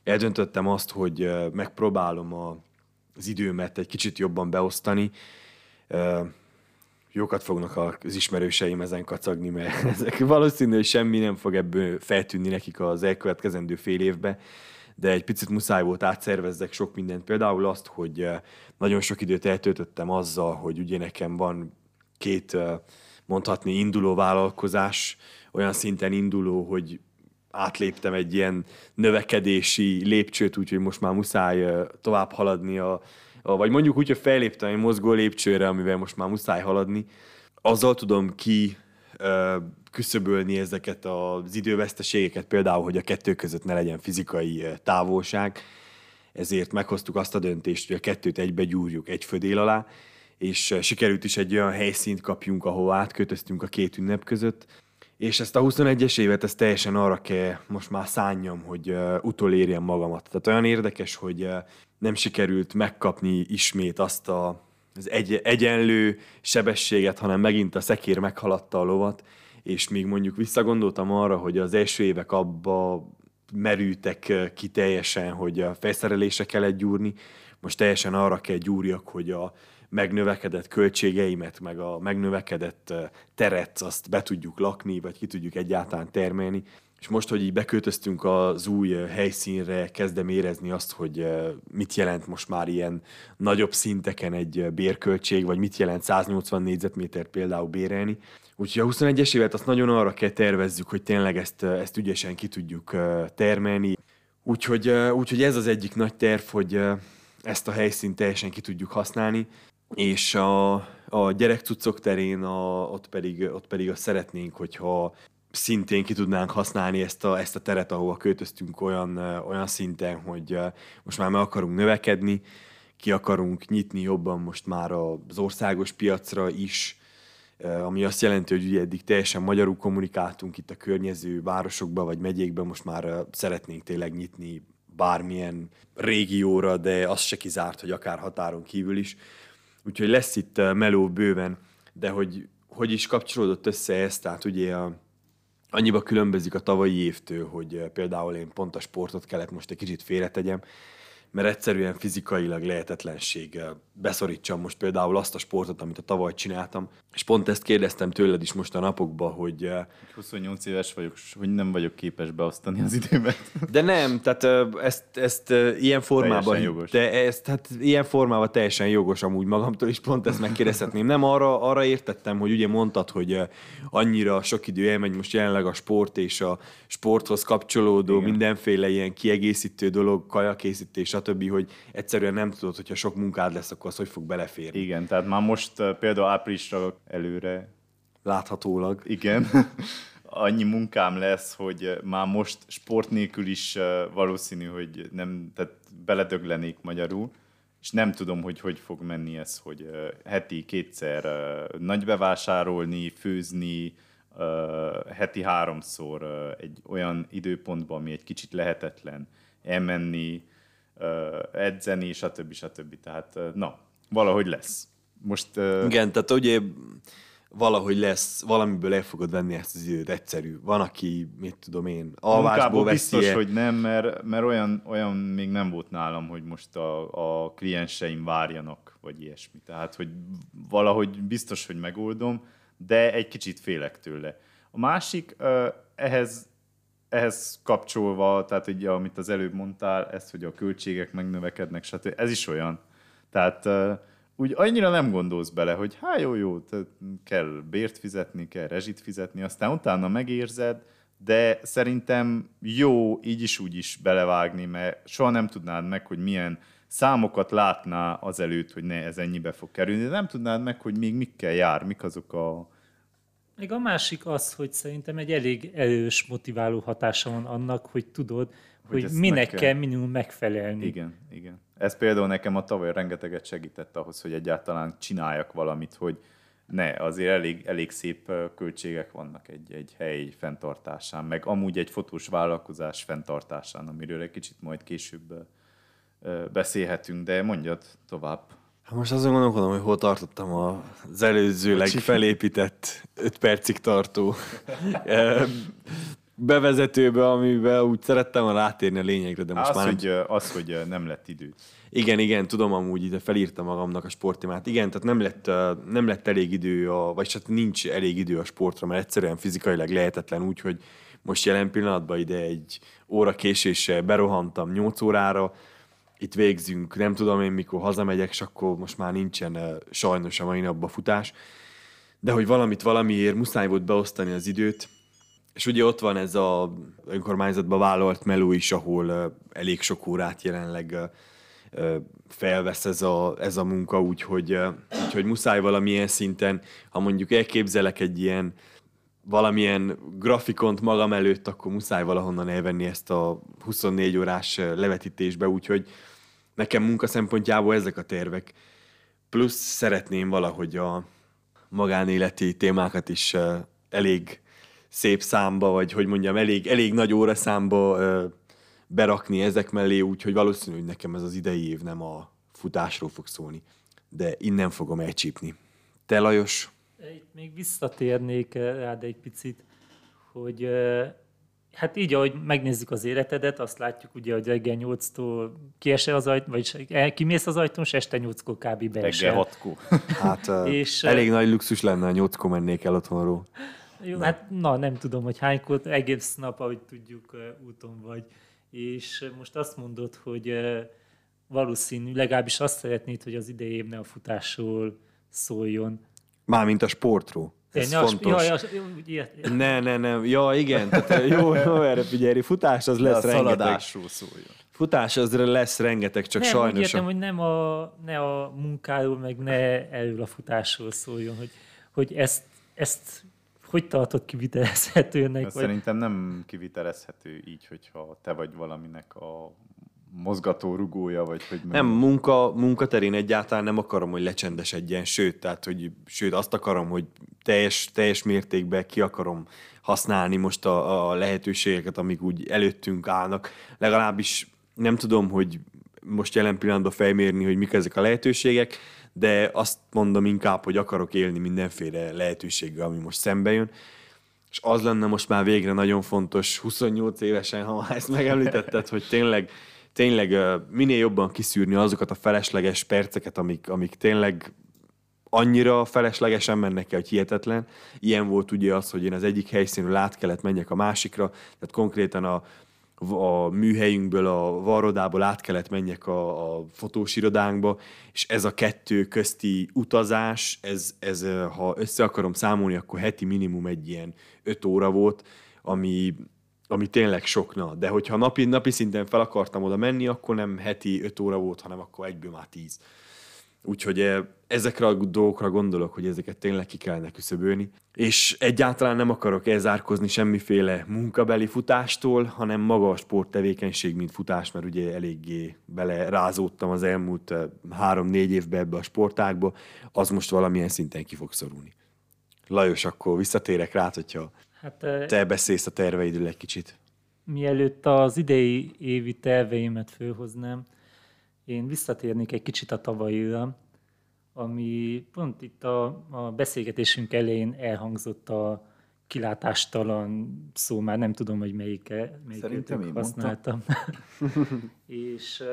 eldöntöttem azt, hogy megpróbálom a, az időmet egy kicsit jobban beosztani, jókat fognak az ismerőseim ezen kacagni, mert <laughs> ezek valószínű, hogy semmi nem fog ebből feltűnni nekik az elkövetkezendő fél évbe, de egy picit muszáj volt átszervezzek sok mindent. Például azt, hogy nagyon sok időt eltöltöttem azzal, hogy ugye nekem van két mondhatni induló vállalkozás, olyan szinten induló, hogy átléptem egy ilyen növekedési lépcsőt, úgyhogy most már muszáj tovább haladni a, vagy mondjuk úgy, hogy felléptem egy mozgó lépcsőre, amivel most már muszáj haladni, azzal tudom ki küszöbölni ezeket az időveszteségeket, például, hogy a kettő között ne legyen fizikai távolság, ezért meghoztuk azt a döntést, hogy a kettőt egybe gyúrjuk egy födél alá, és sikerült is egy olyan helyszínt kapjunk, ahol átkötöztünk a két ünnep között, és ezt a 21-es évet, ezt teljesen arra kell most már szánjam, hogy uh, utolérjem magamat. Tehát olyan érdekes, hogy uh, nem sikerült megkapni ismét azt a, az egy, egyenlő sebességet, hanem megint a szekér meghaladta a lovat, és még mondjuk visszagondoltam arra, hogy az első évek abba merültek ki teljesen, hogy a felszerelésre kellett gyúrni, most teljesen arra kell gyúrjak, hogy a megnövekedett költségeimet, meg a megnövekedett teret azt be tudjuk lakni, vagy ki tudjuk egyáltalán termelni. És most, hogy így beköltöztünk az új helyszínre, kezdem érezni azt, hogy mit jelent most már ilyen nagyobb szinteken egy bérköltség, vagy mit jelent 180 négyzetmétert például bérelni. Úgyhogy a 21-es évet azt nagyon arra kell tervezzük, hogy tényleg ezt, ezt ügyesen ki tudjuk termelni. Úgyhogy, úgyhogy ez az egyik nagy terv, hogy ezt a helyszínt teljesen ki tudjuk használni, és a, a gyerekcuccok terén a, ott, pedig, ott pedig azt szeretnénk, hogyha szintén ki tudnánk használni ezt a, ezt a teret, ahova költöztünk olyan, olyan szinten, hogy most már meg akarunk növekedni, ki akarunk nyitni jobban most már az országos piacra is, ami azt jelenti, hogy ugye eddig teljesen magyarul kommunikáltunk itt a környező városokba vagy megyékben, most már szeretnénk tényleg nyitni bármilyen régióra, de az se kizárt, hogy akár határon kívül is. Úgyhogy lesz itt meló bőven, de hogy hogy is kapcsolódott össze ez, tehát ugye a, annyiba különbözik a tavalyi évtől, hogy például én pont a sportot kellett most egy kicsit félretegyem, mert egyszerűen fizikailag lehetetlenség beszorítsam most például azt a sportot, amit a tavaly csináltam, és pont ezt kérdeztem tőled is most a napokban, hogy... 28 éves vagyok, hogy nem vagyok képes beosztani az időmet. De nem, tehát ezt, ezt ilyen formában... Jogos. De ezt, hát ilyen formában teljesen jogos amúgy magamtól is, pont ezt megkérdezhetném. Nem arra, arra értettem, hogy ugye mondtad, hogy annyira sok idő elmegy most jelenleg a sport és a sporthoz kapcsolódó Igen. mindenféle ilyen kiegészítő dolog, kajakészítés, stb., hogy egyszerűen nem tudod, hogyha sok munkád lesz, akkor az hogy fog beleférni. Igen, tehát már most például áprilisra előre láthatólag. Igen. <laughs> Annyi munkám lesz, hogy már most sport nélkül is valószínű, hogy nem, tehát beledöglenék magyarul, és nem tudom, hogy hogy fog menni ez, hogy heti kétszer nagy bevásárolni, főzni, heti háromszor egy olyan időpontban, ami egy kicsit lehetetlen, elmenni, edzeni, stb. stb. Tehát na, valahogy lesz. Most, Igen, tehát ugye valahogy lesz, valamiből el fogod venni ezt az időt, egyszerű. Van, aki, mit tudom én, alvásból veszi biztos, hogy nem, mert, mert olyan, olyan még nem volt nálam, hogy most a, a klienseim várjanak, vagy ilyesmi. Tehát, hogy valahogy biztos, hogy megoldom, de egy kicsit félek tőle. A másik, ehhez ehhez kapcsolva, tehát ugye, amit az előbb mondtál, ez, hogy a költségek megnövekednek, stb. Ez is olyan. Tehát úgy annyira nem gondolsz bele, hogy hát jó, jó, kell bért fizetni, kell rezsit fizetni, aztán utána megérzed, de szerintem jó így is úgy is belevágni, mert soha nem tudnád meg, hogy milyen számokat látná azelőtt, hogy ne ez ennyibe fog kerülni, de nem tudnád meg, hogy még mikkel jár, mik azok a meg a másik az, hogy szerintem egy elég erős motiváló hatása van annak, hogy tudod, hogy, hogy minek kell... kell minimum megfelelni. Igen, igen. Ez például nekem a tavaly rengeteget segített ahhoz, hogy egyáltalán csináljak valamit, hogy ne, azért elég, elég szép költségek vannak egy, egy hely fenntartásán, meg amúgy egy fotós vállalkozás fenntartásán, amiről egy kicsit majd később beszélhetünk, de mondjad tovább. Hát most azon gondolkodom, hogy hol tartottam az előzőleg felépített 5 percig tartó bevezetőbe, amiben úgy szerettem volna rátérni a lényegre, de most az, már nem... hogy, Az, hogy nem lett idő. Igen, igen, tudom amúgy, ide felírtam magamnak a sportimát. Igen, tehát nem lett, nem lett elég idő, a, vagy hát nincs elég idő a sportra, mert egyszerűen fizikailag lehetetlen úgy, hogy most jelen pillanatban ide egy óra késéssel berohantam 8 órára, itt végzünk, nem tudom én mikor hazamegyek, és akkor most már nincsen uh, sajnos a mai napban futás. De hogy valamit valamiért muszáj volt beosztani az időt, és ugye ott van ez a önkormányzatba vállalt meló is, ahol uh, elég sok órát jelenleg uh, felvesz ez a, ez a munka, úgyhogy, úgyhogy muszáj valamilyen szinten, ha mondjuk elképzelek egy ilyen valamilyen grafikont magam előtt, akkor muszáj valahonnan elvenni ezt a 24 órás levetítésbe, úgyhogy nekem munka szempontjából ezek a tervek. Plusz szeretném valahogy a magánéleti témákat is elég szép számba, vagy hogy mondjam, elég, elég nagy óraszámba berakni ezek mellé, úgyhogy valószínű, hogy nekem ez az idei év nem a futásról fog szólni, de innen fogom elcsípni. Te, Lajos? Itt még visszatérnék rád egy picit, hogy Hát így, ahogy megnézzük az életedet, azt látjuk ugye, hogy reggel 8-tól kiesel az ajtón, vagy kimész az ajtón, <laughs> és este 8-kor kb. beesel. Reggel 6 Hát és, elég nagy luxus lenne, ha 8 mennék el otthonról. Jó, na. hát na, nem tudom, hogy hánykor, egész nap, ahogy tudjuk, úton vagy. És most azt mondod, hogy valószínű, legalábbis azt szeretnéd, hogy az idejében a futásról szóljon. Mármint a sportról. Ez Én fontos. Ja, ja, ja, ne, ne, ne. Ja, igen. Tehát, jó, <laughs> jó, erre figyelj. Futás az lesz rengeteg. Szaladásról szóljon. Futás az lesz rengeteg, csak nem, sajnos. Nem, értem, hogy nem a, ne a munkáról, meg ne erről a futásról szóljon, hogy, hogy ezt, ezt hogy tartott kivitelezhetőnek? Vagy... Szerintem nem kivitelezhető így, hogyha te vagy valaminek a mozgató rugója, vagy hogy... Nem, munka, munkaterén egyáltalán nem akarom, hogy lecsendesedjen, sőt, tehát, hogy, sőt, azt akarom, hogy teljes, teljes mértékben ki akarom használni most a, a lehetőségeket, amik úgy előttünk állnak. Legalábbis nem tudom, hogy most jelen pillanatban felmérni, hogy mik ezek a lehetőségek, de azt mondom inkább, hogy akarok élni mindenféle lehetőséggel, ami most szembe jön. És az lenne most már végre nagyon fontos, 28 évesen, ha ezt megemlítetted, hogy tényleg, tényleg minél jobban kiszűrni azokat a felesleges perceket, amik, amik tényleg annyira feleslegesen mennek el, hogy hihetetlen. Ilyen volt ugye az, hogy én az egyik helyszínről át kellett menjek a másikra, tehát konkrétan a, a műhelyünkből, a varrodából át kellett menjek a, a fotós irodánkba, és ez a kettő közti utazás, ez, ez, ha össze akarom számolni, akkor heti minimum egy ilyen öt óra volt, ami, ami tényleg sokna. De hogyha napi, napi szinten fel akartam oda menni, akkor nem heti öt óra volt, hanem akkor egyből már tíz. Úgyhogy eh, ezekre a dolgokra gondolok, hogy ezeket tényleg ki kellene küszöbölni. És egyáltalán nem akarok elzárkozni semmiféle munkabeli futástól, hanem maga a sporttevékenység, mint futás, mert ugye eléggé belerázódtam az elmúlt eh, három-négy évbe ebbe a sportákba, az most valamilyen szinten ki fog szorulni. Lajos, akkor visszatérek rá, hogyha hát, te beszélsz a terveidről egy kicsit. Mielőtt az idei évi terveimet főhoznám, én visszatérnék egy kicsit a tavalyira, ami pont itt a, a beszélgetésünk elején elhangzott a kilátástalan szó, már nem tudom, hogy melyik Szerintem használtam. <laughs> és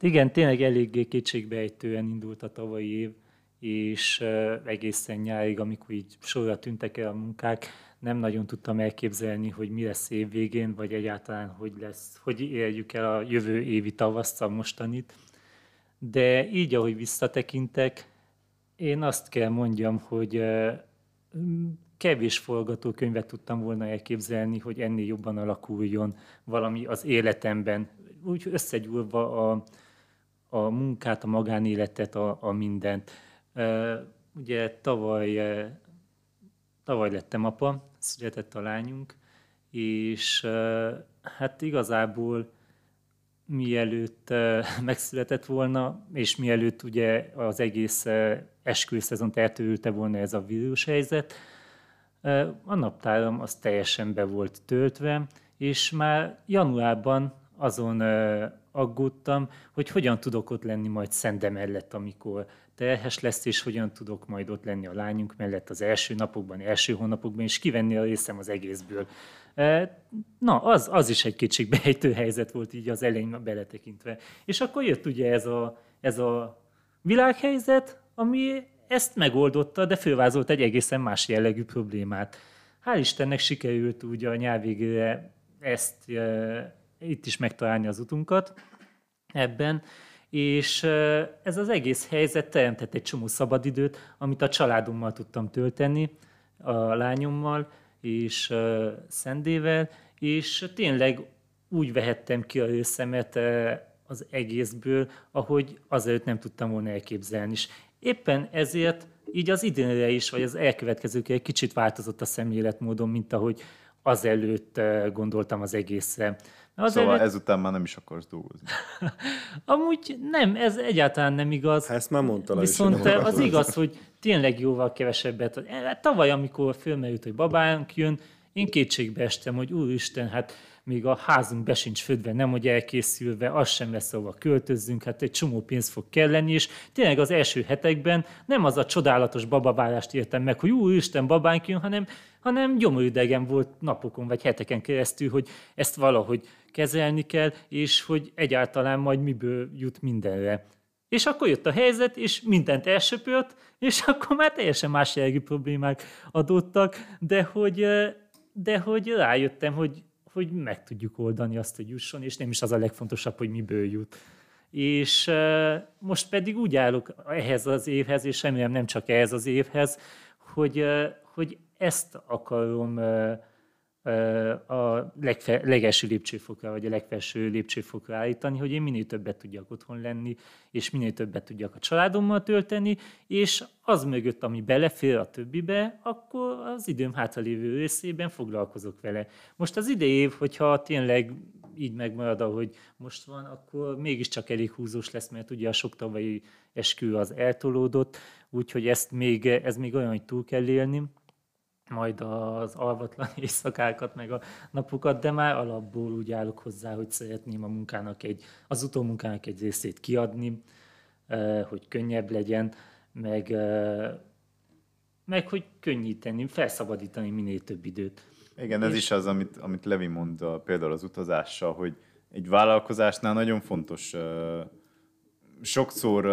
igen, tényleg eléggé kétségbejtően indult a tavalyi év, és egészen nyárig, amikor így sorra tűntek el a munkák, nem nagyon tudtam elképzelni, hogy mi lesz év végén, vagy egyáltalán hogy lesz, hogy éljük el a jövő évi tavaszt, a mostanit. De így, ahogy visszatekintek, én azt kell mondjam, hogy kevés forgatókönyvet tudtam volna elképzelni, hogy ennél jobban alakuljon valami az életemben, úgy összegyúrva a, a munkát, a magánéletet, a, a mindent. Ugye tavaly, tavaly lettem apa, született a lányunk, és hát igazából mielőtt <laughs> megszületett volna, és mielőtt ugye az egész esküvőszezont eltörülte volna ez a vírushelyzet, a naptáram az teljesen be volt töltve, és már januárban azon aggódtam, hogy hogyan tudok ott lenni majd Szende mellett, amikor terhes lesz, és hogyan tudok majd ott lenni a lányunk mellett az első napokban, első hónapokban, és kivenni a részem az egészből. Na, az, az is egy kétségbejtő helyzet volt így az elején beletekintve. És akkor jött ugye ez a, ez a világhelyzet, ami ezt megoldotta, de fővázolt egy egészen más jellegű problémát. Hál' Istennek sikerült ugye a nyár ezt e, itt is megtalálni az utunkat ebben, és ez az egész helyzet teremtett egy csomó szabadidőt, amit a családommal tudtam tölteni, a lányommal és Szendével, és tényleg úgy vehettem ki a őszemet az egészből, ahogy azelőtt nem tudtam volna elképzelni. És éppen ezért így az idénre is, vagy az elkövetkezőkre egy kicsit változott a szemléletmódom, mint ahogy azelőtt gondoltam az egészre. Az szóval előtt... ezután már nem is akarsz dolgozni. <laughs> Amúgy nem, ez egyáltalán nem igaz. Ha ezt már mondta Viszont is, az igaz, hogy tényleg jóval kevesebbet. Hát tavaly, amikor fölmerült, hogy babánk jön, én kétségbe estem, hogy úristen, hát még a házunk be sincs födve, nem hogy elkészülve, az sem lesz, ahova költözzünk, hát egy csomó pénz fog kelleni, és tényleg az első hetekben nem az a csodálatos babavárást értem meg, hogy úristen, babánk jön, hanem, hanem gyomorüdegen volt napokon vagy heteken keresztül, hogy ezt valahogy kezelni kell, és hogy egyáltalán majd miből jut mindenre. És akkor jött a helyzet, és mindent elsöpört, és <laughs> akkor már teljesen más jellegű problémák adottak, de hogy, de hogy rájöttem, hogy, hogy meg tudjuk oldani azt, hogy jusson, és nem is az a legfontosabb, hogy miből jut. És most pedig úgy állok ehhez az évhez, és remélem nem csak ehhez az évhez, hogy, hogy ezt akarom a legfe, legelső lépcsőfokra, vagy a legfelső lépcsőfokra állítani, hogy én minél többet tudjak otthon lenni, és minél többet tudjak a családommal tölteni, és az mögött, ami belefér a többibe, akkor az időm hátralévő részében foglalkozok vele. Most az idei év, hogyha tényleg így megmarad, ahogy most van, akkor mégiscsak elég húzós lesz, mert ugye a sok tavalyi eskü az eltolódott, úgyhogy ezt még, ez még olyan, hogy túl kell élni, majd az alvatlan <laughs> éjszakákat, meg a napokat, de már alapból úgy állok hozzá, hogy szeretném a munkának egy, az utómunkának egy részét kiadni, hogy könnyebb legyen, meg, meg hogy könnyíteni, felszabadítani minél több időt. Igen, ez és... is az, amit, amit Levi mond a, például az utazással, hogy egy vállalkozásnál nagyon fontos sokszor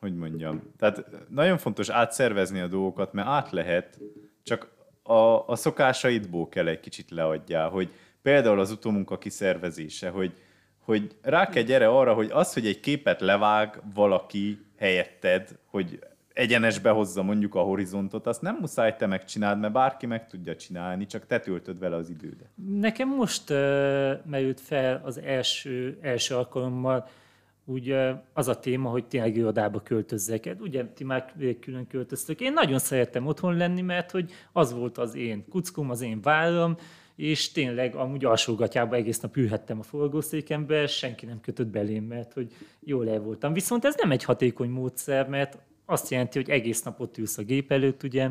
hogy mondjam, tehát nagyon fontos átszervezni a dolgokat, mert át lehet, csak a, a szokásaidból kell egy kicsit leadjál, hogy például az utómunka kiszervezése, hogy, hogy rá kell gyere arra, hogy az, hogy egy képet levág valaki helyetted, hogy egyenesbe hozza mondjuk a horizontot, azt nem muszáj te megcsináld, mert bárki meg tudja csinálni, csak te töltöd vele az idődet. Nekem most uh, merült fel az első, első alkalommal, úgy az a téma, hogy tényleg irodába költözzek. Ugye ti már külön költöztök. Én nagyon szerettem otthon lenni, mert hogy az volt az én kuckom, az én vállam, és tényleg amúgy alsógatjába egész nap ülhettem a forgószékembe, senki nem kötött belém, mert hogy jól el voltam. Viszont ez nem egy hatékony módszer, mert azt jelenti, hogy egész nap ott ülsz a gép előtt, ugye,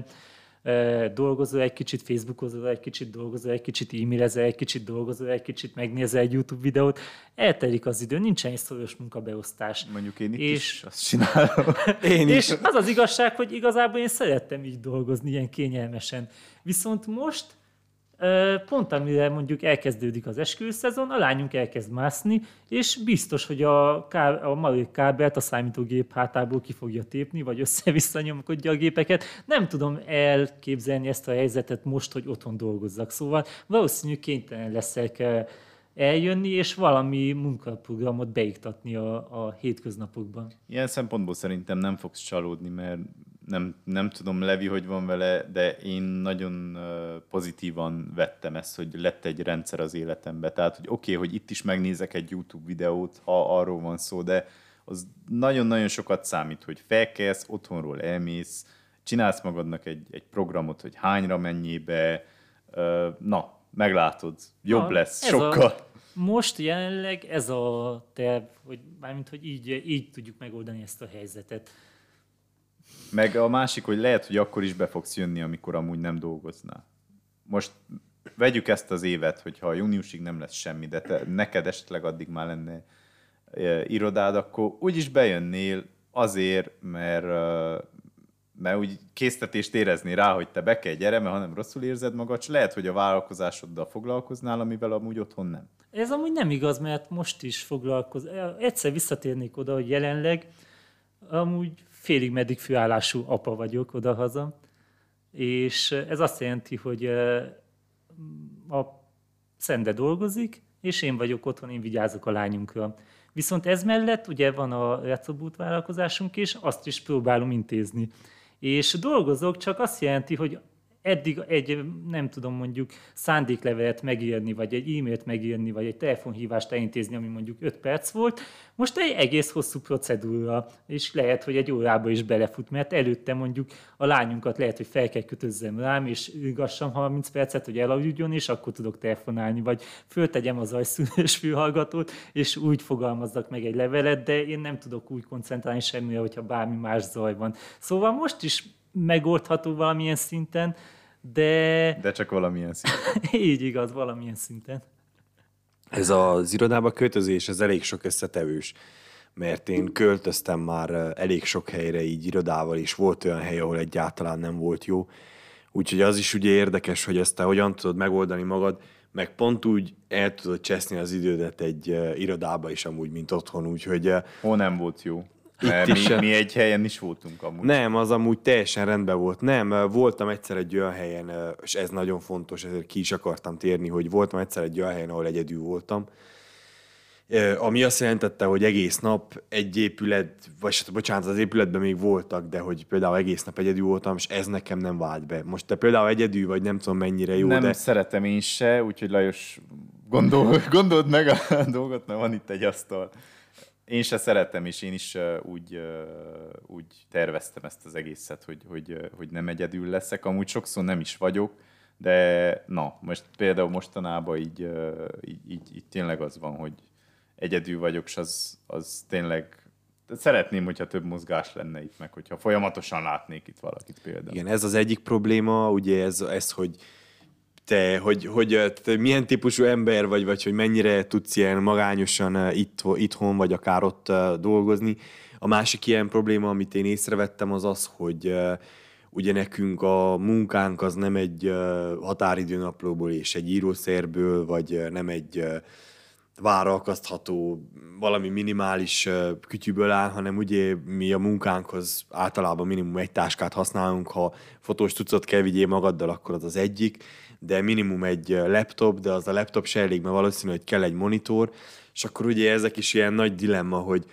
dolgozol egy kicsit, Facebookozol egy kicsit, dolgozol egy kicsit, e-mailezel egy kicsit, dolgozol egy kicsit, megnézel egy YouTube videót, eltelik az idő, nincsen egy szoros munkabeosztás. Mondjuk én itt és, is azt csinálom. <laughs> én és is. az az igazság, hogy igazából én szerettem így dolgozni, ilyen kényelmesen. Viszont most Pont amire mondjuk elkezdődik az esküvőszezon, a lányunk elkezd mászni, és biztos, hogy a, ká- a marék kábelt a számítógép hátából ki fogja tépni, vagy össze-vissza nyomkodja a gépeket. Nem tudom elképzelni ezt a helyzetet most, hogy otthon dolgozzak. Szóval valószínű kénytelen leszek eljönni, és valami munkaprogramot beiktatni a, a hétköznapokban. Ilyen szempontból szerintem nem fogsz csalódni, mert nem, nem tudom, Levi, hogy van vele, de én nagyon pozitívan vettem ezt, hogy lett egy rendszer az életembe. Tehát, hogy oké, okay, hogy itt is megnézek egy YouTube videót, ha arról van szó, de az nagyon-nagyon sokat számít, hogy felkelsz, otthonról elmész, csinálsz magadnak egy, egy programot, hogy hányra mennyibe, na, meglátod, jobb na, lesz, sokkal. A, most jelenleg ez a terv, hogy mármint, hogy így, így tudjuk megoldani ezt a helyzetet. Meg a másik, hogy lehet, hogy akkor is be fogsz jönni, amikor amúgy nem dolgoznál. Most vegyük ezt az évet, hogyha a júniusig nem lesz semmi, de te, neked esetleg addig már lenne e, irodád, akkor úgyis bejönnél azért, mert, e, mert úgy késztetést érezni rá, hogy te be kell gyere, mert ha nem rosszul érzed magad, és lehet, hogy a vállalkozásoddal foglalkoznál, amivel amúgy otthon nem. Ez amúgy nem igaz, mert most is foglalkoz. Egyszer visszatérnék oda, hogy jelenleg amúgy félig meddig főállású apa vagyok odahaza, és ez azt jelenti, hogy a Szende dolgozik, és én vagyok otthon, én vigyázok a lányunkra. Viszont ez mellett ugye van a Recobút vállalkozásunk is, azt is próbálom intézni. És dolgozok, csak azt jelenti, hogy eddig egy, nem tudom, mondjuk szándéklevelet megírni, vagy egy e-mailt megírni, vagy egy telefonhívást elintézni, ami mondjuk 5 perc volt, most egy egész hosszú procedúra, és lehet, hogy egy órába is belefut, mert előtte mondjuk a lányunkat lehet, hogy fel kell kötözzem rám, és ülgassam 30 percet, hogy elaludjon, és akkor tudok telefonálni, vagy föltegyem az ajszűrős fülhallgatót, és úgy fogalmazzak meg egy levelet, de én nem tudok úgy koncentrálni semmire, hogyha bármi más zaj van. Szóval most is megoldható valamilyen szinten, de... De csak valamilyen szinten. <laughs> Így igaz, valamilyen szinten. Ez az irodába költözés, ez elég sok összetevős, mert én költöztem már elég sok helyre így irodával, és volt olyan hely, ahol egyáltalán nem volt jó. Úgyhogy az is ugye érdekes, hogy ezt te hogyan tudod megoldani magad, meg pont úgy el tudod cseszni az idődet egy uh, irodába is amúgy, mint otthon, úgyhogy... Hol nem volt jó? Mert mi, mi egy helyen is voltunk amúgy. Nem, az amúgy teljesen rendben volt. Nem, voltam egyszer egy olyan helyen, és ez nagyon fontos, ezért ki is akartam térni, hogy voltam egyszer egy olyan helyen, ahol egyedül voltam, ami azt jelentette, hogy egész nap egy épület, vagy bocsánat, az épületben még voltak, de hogy például egész nap egyedül voltam, és ez nekem nem vált be. Most te például egyedül vagy, nem tudom mennyire jó, nem de... szeretem én se, úgyhogy Lajos, gondol, <laughs> gondold meg a dolgot, mert van itt egy asztal. Én se szeretem, és én is úgy, úgy terveztem ezt az egészet, hogy, hogy, hogy nem egyedül leszek. Amúgy sokszor nem is vagyok, de na, most például mostanában így, így, így, így tényleg az van, hogy egyedül vagyok, és az, az tényleg szeretném, hogyha több mozgás lenne itt, meg hogyha folyamatosan látnék itt valakit például. Igen, ez az egyik probléma, ugye ez, ez hogy te, hogy, hogy te milyen típusú ember vagy, vagy hogy mennyire tudsz ilyen magányosan itt, itthon, vagy akár ott dolgozni. A másik ilyen probléma, amit én észrevettem, az az, hogy ugye nekünk a munkánk az nem egy határidőnaplóból és egy írószerből, vagy nem egy vára akasztható valami minimális kütyűből áll, hanem ugye mi a munkánkhoz általában minimum egy táskát használunk, ha fotós tucot kell vigyél magaddal, akkor az az egyik, de minimum egy laptop, de az a laptop se elég, mert valószínű, hogy kell egy monitor, és akkor ugye ezek is ilyen nagy dilemma, hogy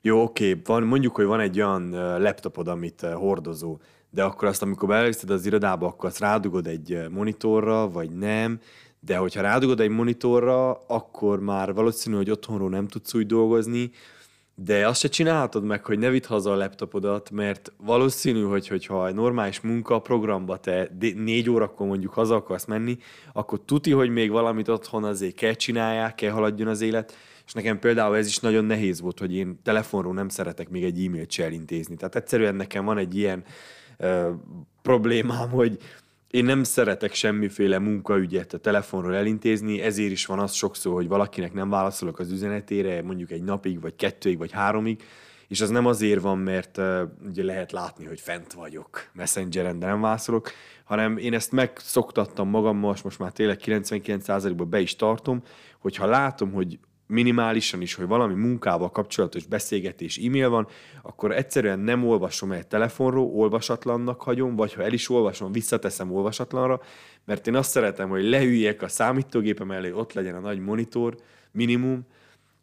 jó, oké, van, mondjuk, hogy van egy olyan laptopod, amit hordozó, de akkor azt, amikor beelviszed az irodába, akkor azt rádugod egy monitorra, vagy nem, de hogyha rádugod egy monitorra, akkor már valószínű, hogy otthonról nem tudsz úgy dolgozni, de azt se csinálhatod meg, hogy ne vidd haza a laptopodat, mert valószínű, hogy hogyha egy normális munka programba te négy órakor mondjuk haza akarsz menni, akkor tuti, hogy még valamit otthon azért kell csinálják, kell haladjon az élet, és nekem például ez is nagyon nehéz volt, hogy én telefonról nem szeretek még egy e-mailt se. Tehát egyszerűen nekem van egy ilyen ö, problémám, hogy én nem szeretek semmiféle munkaügyet a telefonról elintézni, ezért is van az sokszor, hogy valakinek nem válaszolok az üzenetére, mondjuk egy napig, vagy kettőig, vagy háromig, és az nem azért van, mert uh, ugye lehet látni, hogy fent vagyok messengeren, de nem válaszolok, hanem én ezt megszoktattam magammal, és most már tényleg 99%-ban be is tartom, hogyha látom, hogy minimálisan is, hogy valami munkával kapcsolatos beszélgetés, e-mail van, akkor egyszerűen nem olvasom el telefonról, olvasatlannak hagyom, vagy ha el is olvasom, visszateszem olvasatlanra, mert én azt szeretem, hogy leüljek a számítógépem elé, ott legyen a nagy monitor, minimum,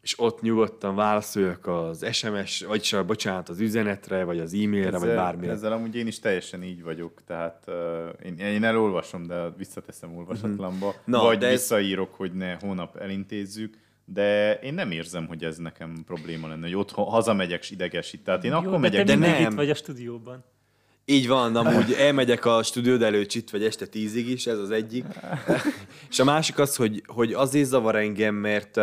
és ott nyugodtan válaszoljak az SMS, vagyis bocsánat, az üzenetre, vagy az e-mailre, ezzel, vagy bármire. Ezzel amúgy én is teljesen így vagyok, tehát uh, én, én elolvasom, de visszateszem olvasatlanba, mm-hmm. Na, vagy de visszaírok, ez... hogy ne hónap elintézzük, de én nem érzem, hogy ez nekem probléma lenne, hogy ott hazamegyek és idegesít. Tehát én Jó, akkor megyek. De nem. Itt vagy a stúdióban. Így van, amúgy elmegyek a stúdiód előtt itt vagy este tízig is, ez az egyik. és a másik az, hogy, hogy azért zavar engem, mert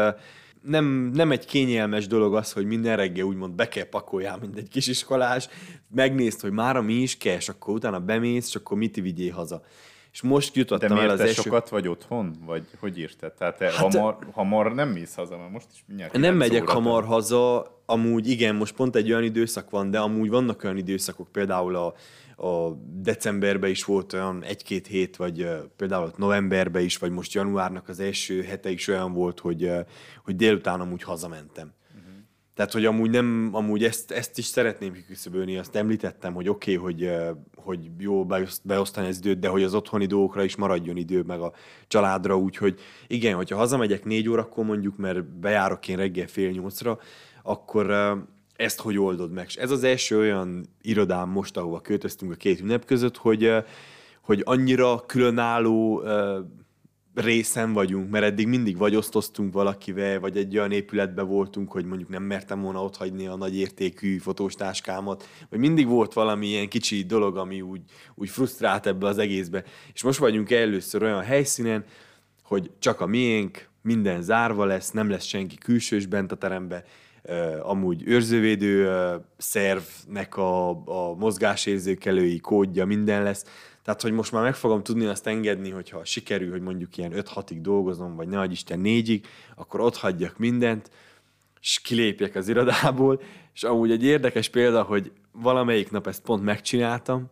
nem, nem egy kényelmes dolog az, hogy minden reggel úgymond be kell pakoljál, mint egy kisiskolás, megnézd, hogy már mi is kell, és akkor utána bemész, és akkor mit vigyél haza. És most jutottam De el az első... sokat vagy otthon? Vagy hogy írtad? Tehát te hát, hamar, hamar nem mész haza, mert most is mindjárt Nem megyek óra hamar haza, amúgy igen, most pont egy olyan időszak van, de amúgy vannak olyan időszakok, például a, a decemberben is volt olyan egy-két hét, vagy uh, például novemberben is, vagy most januárnak az első hete is olyan volt, hogy, uh, hogy délután amúgy hazamentem. Tehát, hogy amúgy, nem, amúgy ezt, ezt is szeretném kiküszöbölni, azt említettem, hogy oké, okay, hogy, hogy jó beosztani az időt, de hogy az otthoni dolgokra is maradjon idő, meg a családra, úgyhogy igen, hogyha hazamegyek négy órakor mondjuk, mert bejárok én reggel fél nyolcra, akkor ezt hogy oldod meg? És ez az első olyan irodám most, ahova költöztünk a két ünnep között, hogy, hogy annyira különálló részen vagyunk, mert eddig mindig vagy osztoztunk valakivel, vagy egy olyan épületben voltunk, hogy mondjuk nem mertem volna ott hagyni a nagy értékű fotóstáskámat, vagy mindig volt valami ilyen kicsi dolog, ami úgy, úgy frusztrált ebbe az egészbe. És most vagyunk először olyan helyszínen, hogy csak a miénk, minden zárva lesz, nem lesz senki külsős bent a terembe, Uh, amúgy őrzővédő szervnek a, a mozgásérzékelői kódja, minden lesz. Tehát, hogy most már meg fogom tudni azt engedni, hogyha sikerül, hogy mondjuk ilyen 5-6-ig dolgozom, vagy ne Isten 4-ig, akkor ott hagyjak mindent, és kilépjek az irodából, és amúgy egy érdekes példa, hogy valamelyik nap ezt pont megcsináltam,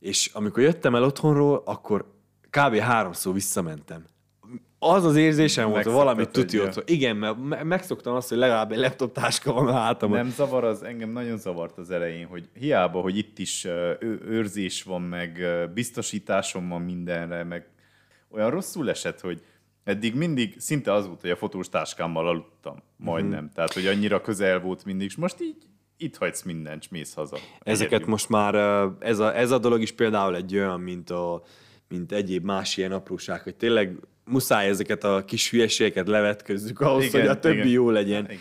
és amikor jöttem el otthonról, akkor kb. háromszor visszamentem az az érzésem volt, hogy valamit tudja ott. Igen, mert megszoktam azt, hogy legalább egy laptop táska van a hátam. Nem zavar az, engem nagyon zavart az elején, hogy hiába, hogy itt is őrzés van, meg biztosításom van mindenre, meg olyan rosszul esett, hogy Eddig mindig szinte az volt, hogy a fotós táskámmal aludtam. Majdnem. Uh-huh. Tehát, hogy annyira közel volt mindig, és most így itt hagysz mindent, és mész haza. Ezeket Egyedül. most már, ez a, ez a dolog is például egy olyan, mint, a, mint egyéb más ilyen apróság, hogy tényleg muszáj ezeket a kis hülyeségeket levetközzük ahhoz, Igen, hogy a többi igen. jó legyen. Igen.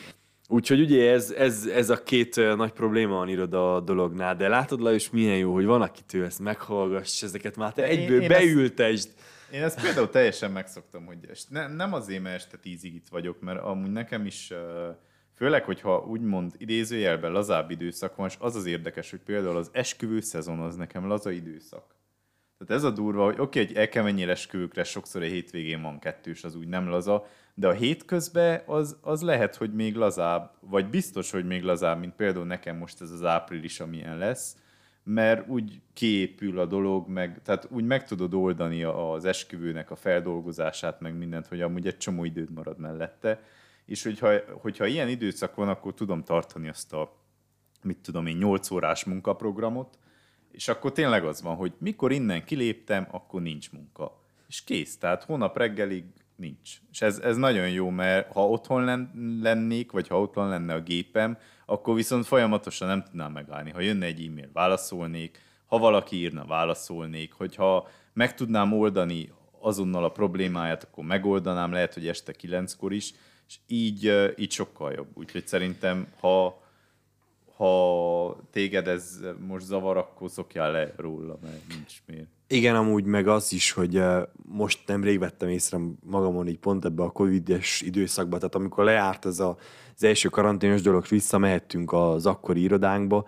Úgyhogy ugye ez, ez, ez a két nagy probléma van iroda dolognál, de látod Lajos, milyen jó, hogy van, akitől ezt meghallgass, ezeket már te Én- egyből én ezt- beültesd. Én ezt például teljesen megszoktam, hogy est- ne, nem azért, mert este tízig itt vagyok, mert amúgy nekem is, főleg, hogyha úgymond idézőjelben lazább időszak van, és az az érdekes, hogy például az esküvő szezon az nekem laza időszak. Tehát ez a durva, hogy oké, hogy el kell menjél esküvőkre, sokszor egy hétvégén van kettős, az úgy nem laza, de a hétközben az, az lehet, hogy még lazább, vagy biztos, hogy még lazább, mint például nekem most ez az április, amilyen lesz, mert úgy kiépül a dolog, meg, tehát úgy meg tudod oldani az esküvőnek a feldolgozását, meg mindent, hogy amúgy egy csomó időd marad mellette, és hogyha, hogyha ilyen időszak van, akkor tudom tartani azt a, mit tudom én, 8 órás munkaprogramot, és akkor tényleg az van, hogy mikor innen kiléptem, akkor nincs munka. És kész, tehát hónap reggelig nincs. És ez, ez nagyon jó, mert ha otthon len- lennék, vagy ha otthon lenne a gépem, akkor viszont folyamatosan nem tudnám megállni. Ha jönne egy e-mail, válaszolnék, ha valaki írna, válaszolnék, hogyha meg tudnám oldani azonnal a problémáját, akkor megoldanám, lehet, hogy este kilenckor is, és így, így sokkal jobb. Úgyhogy szerintem, ha, ha téged ez most zavar, akkor szokjál le róla, mert nincs miért. Igen, amúgy meg az is, hogy eh, most nemrég vettem észre magamon így pont ebbe a Covid-es időszakba, tehát amikor lejárt ez a, az első karanténos dolog, visszamehettünk az akkori irodánkba,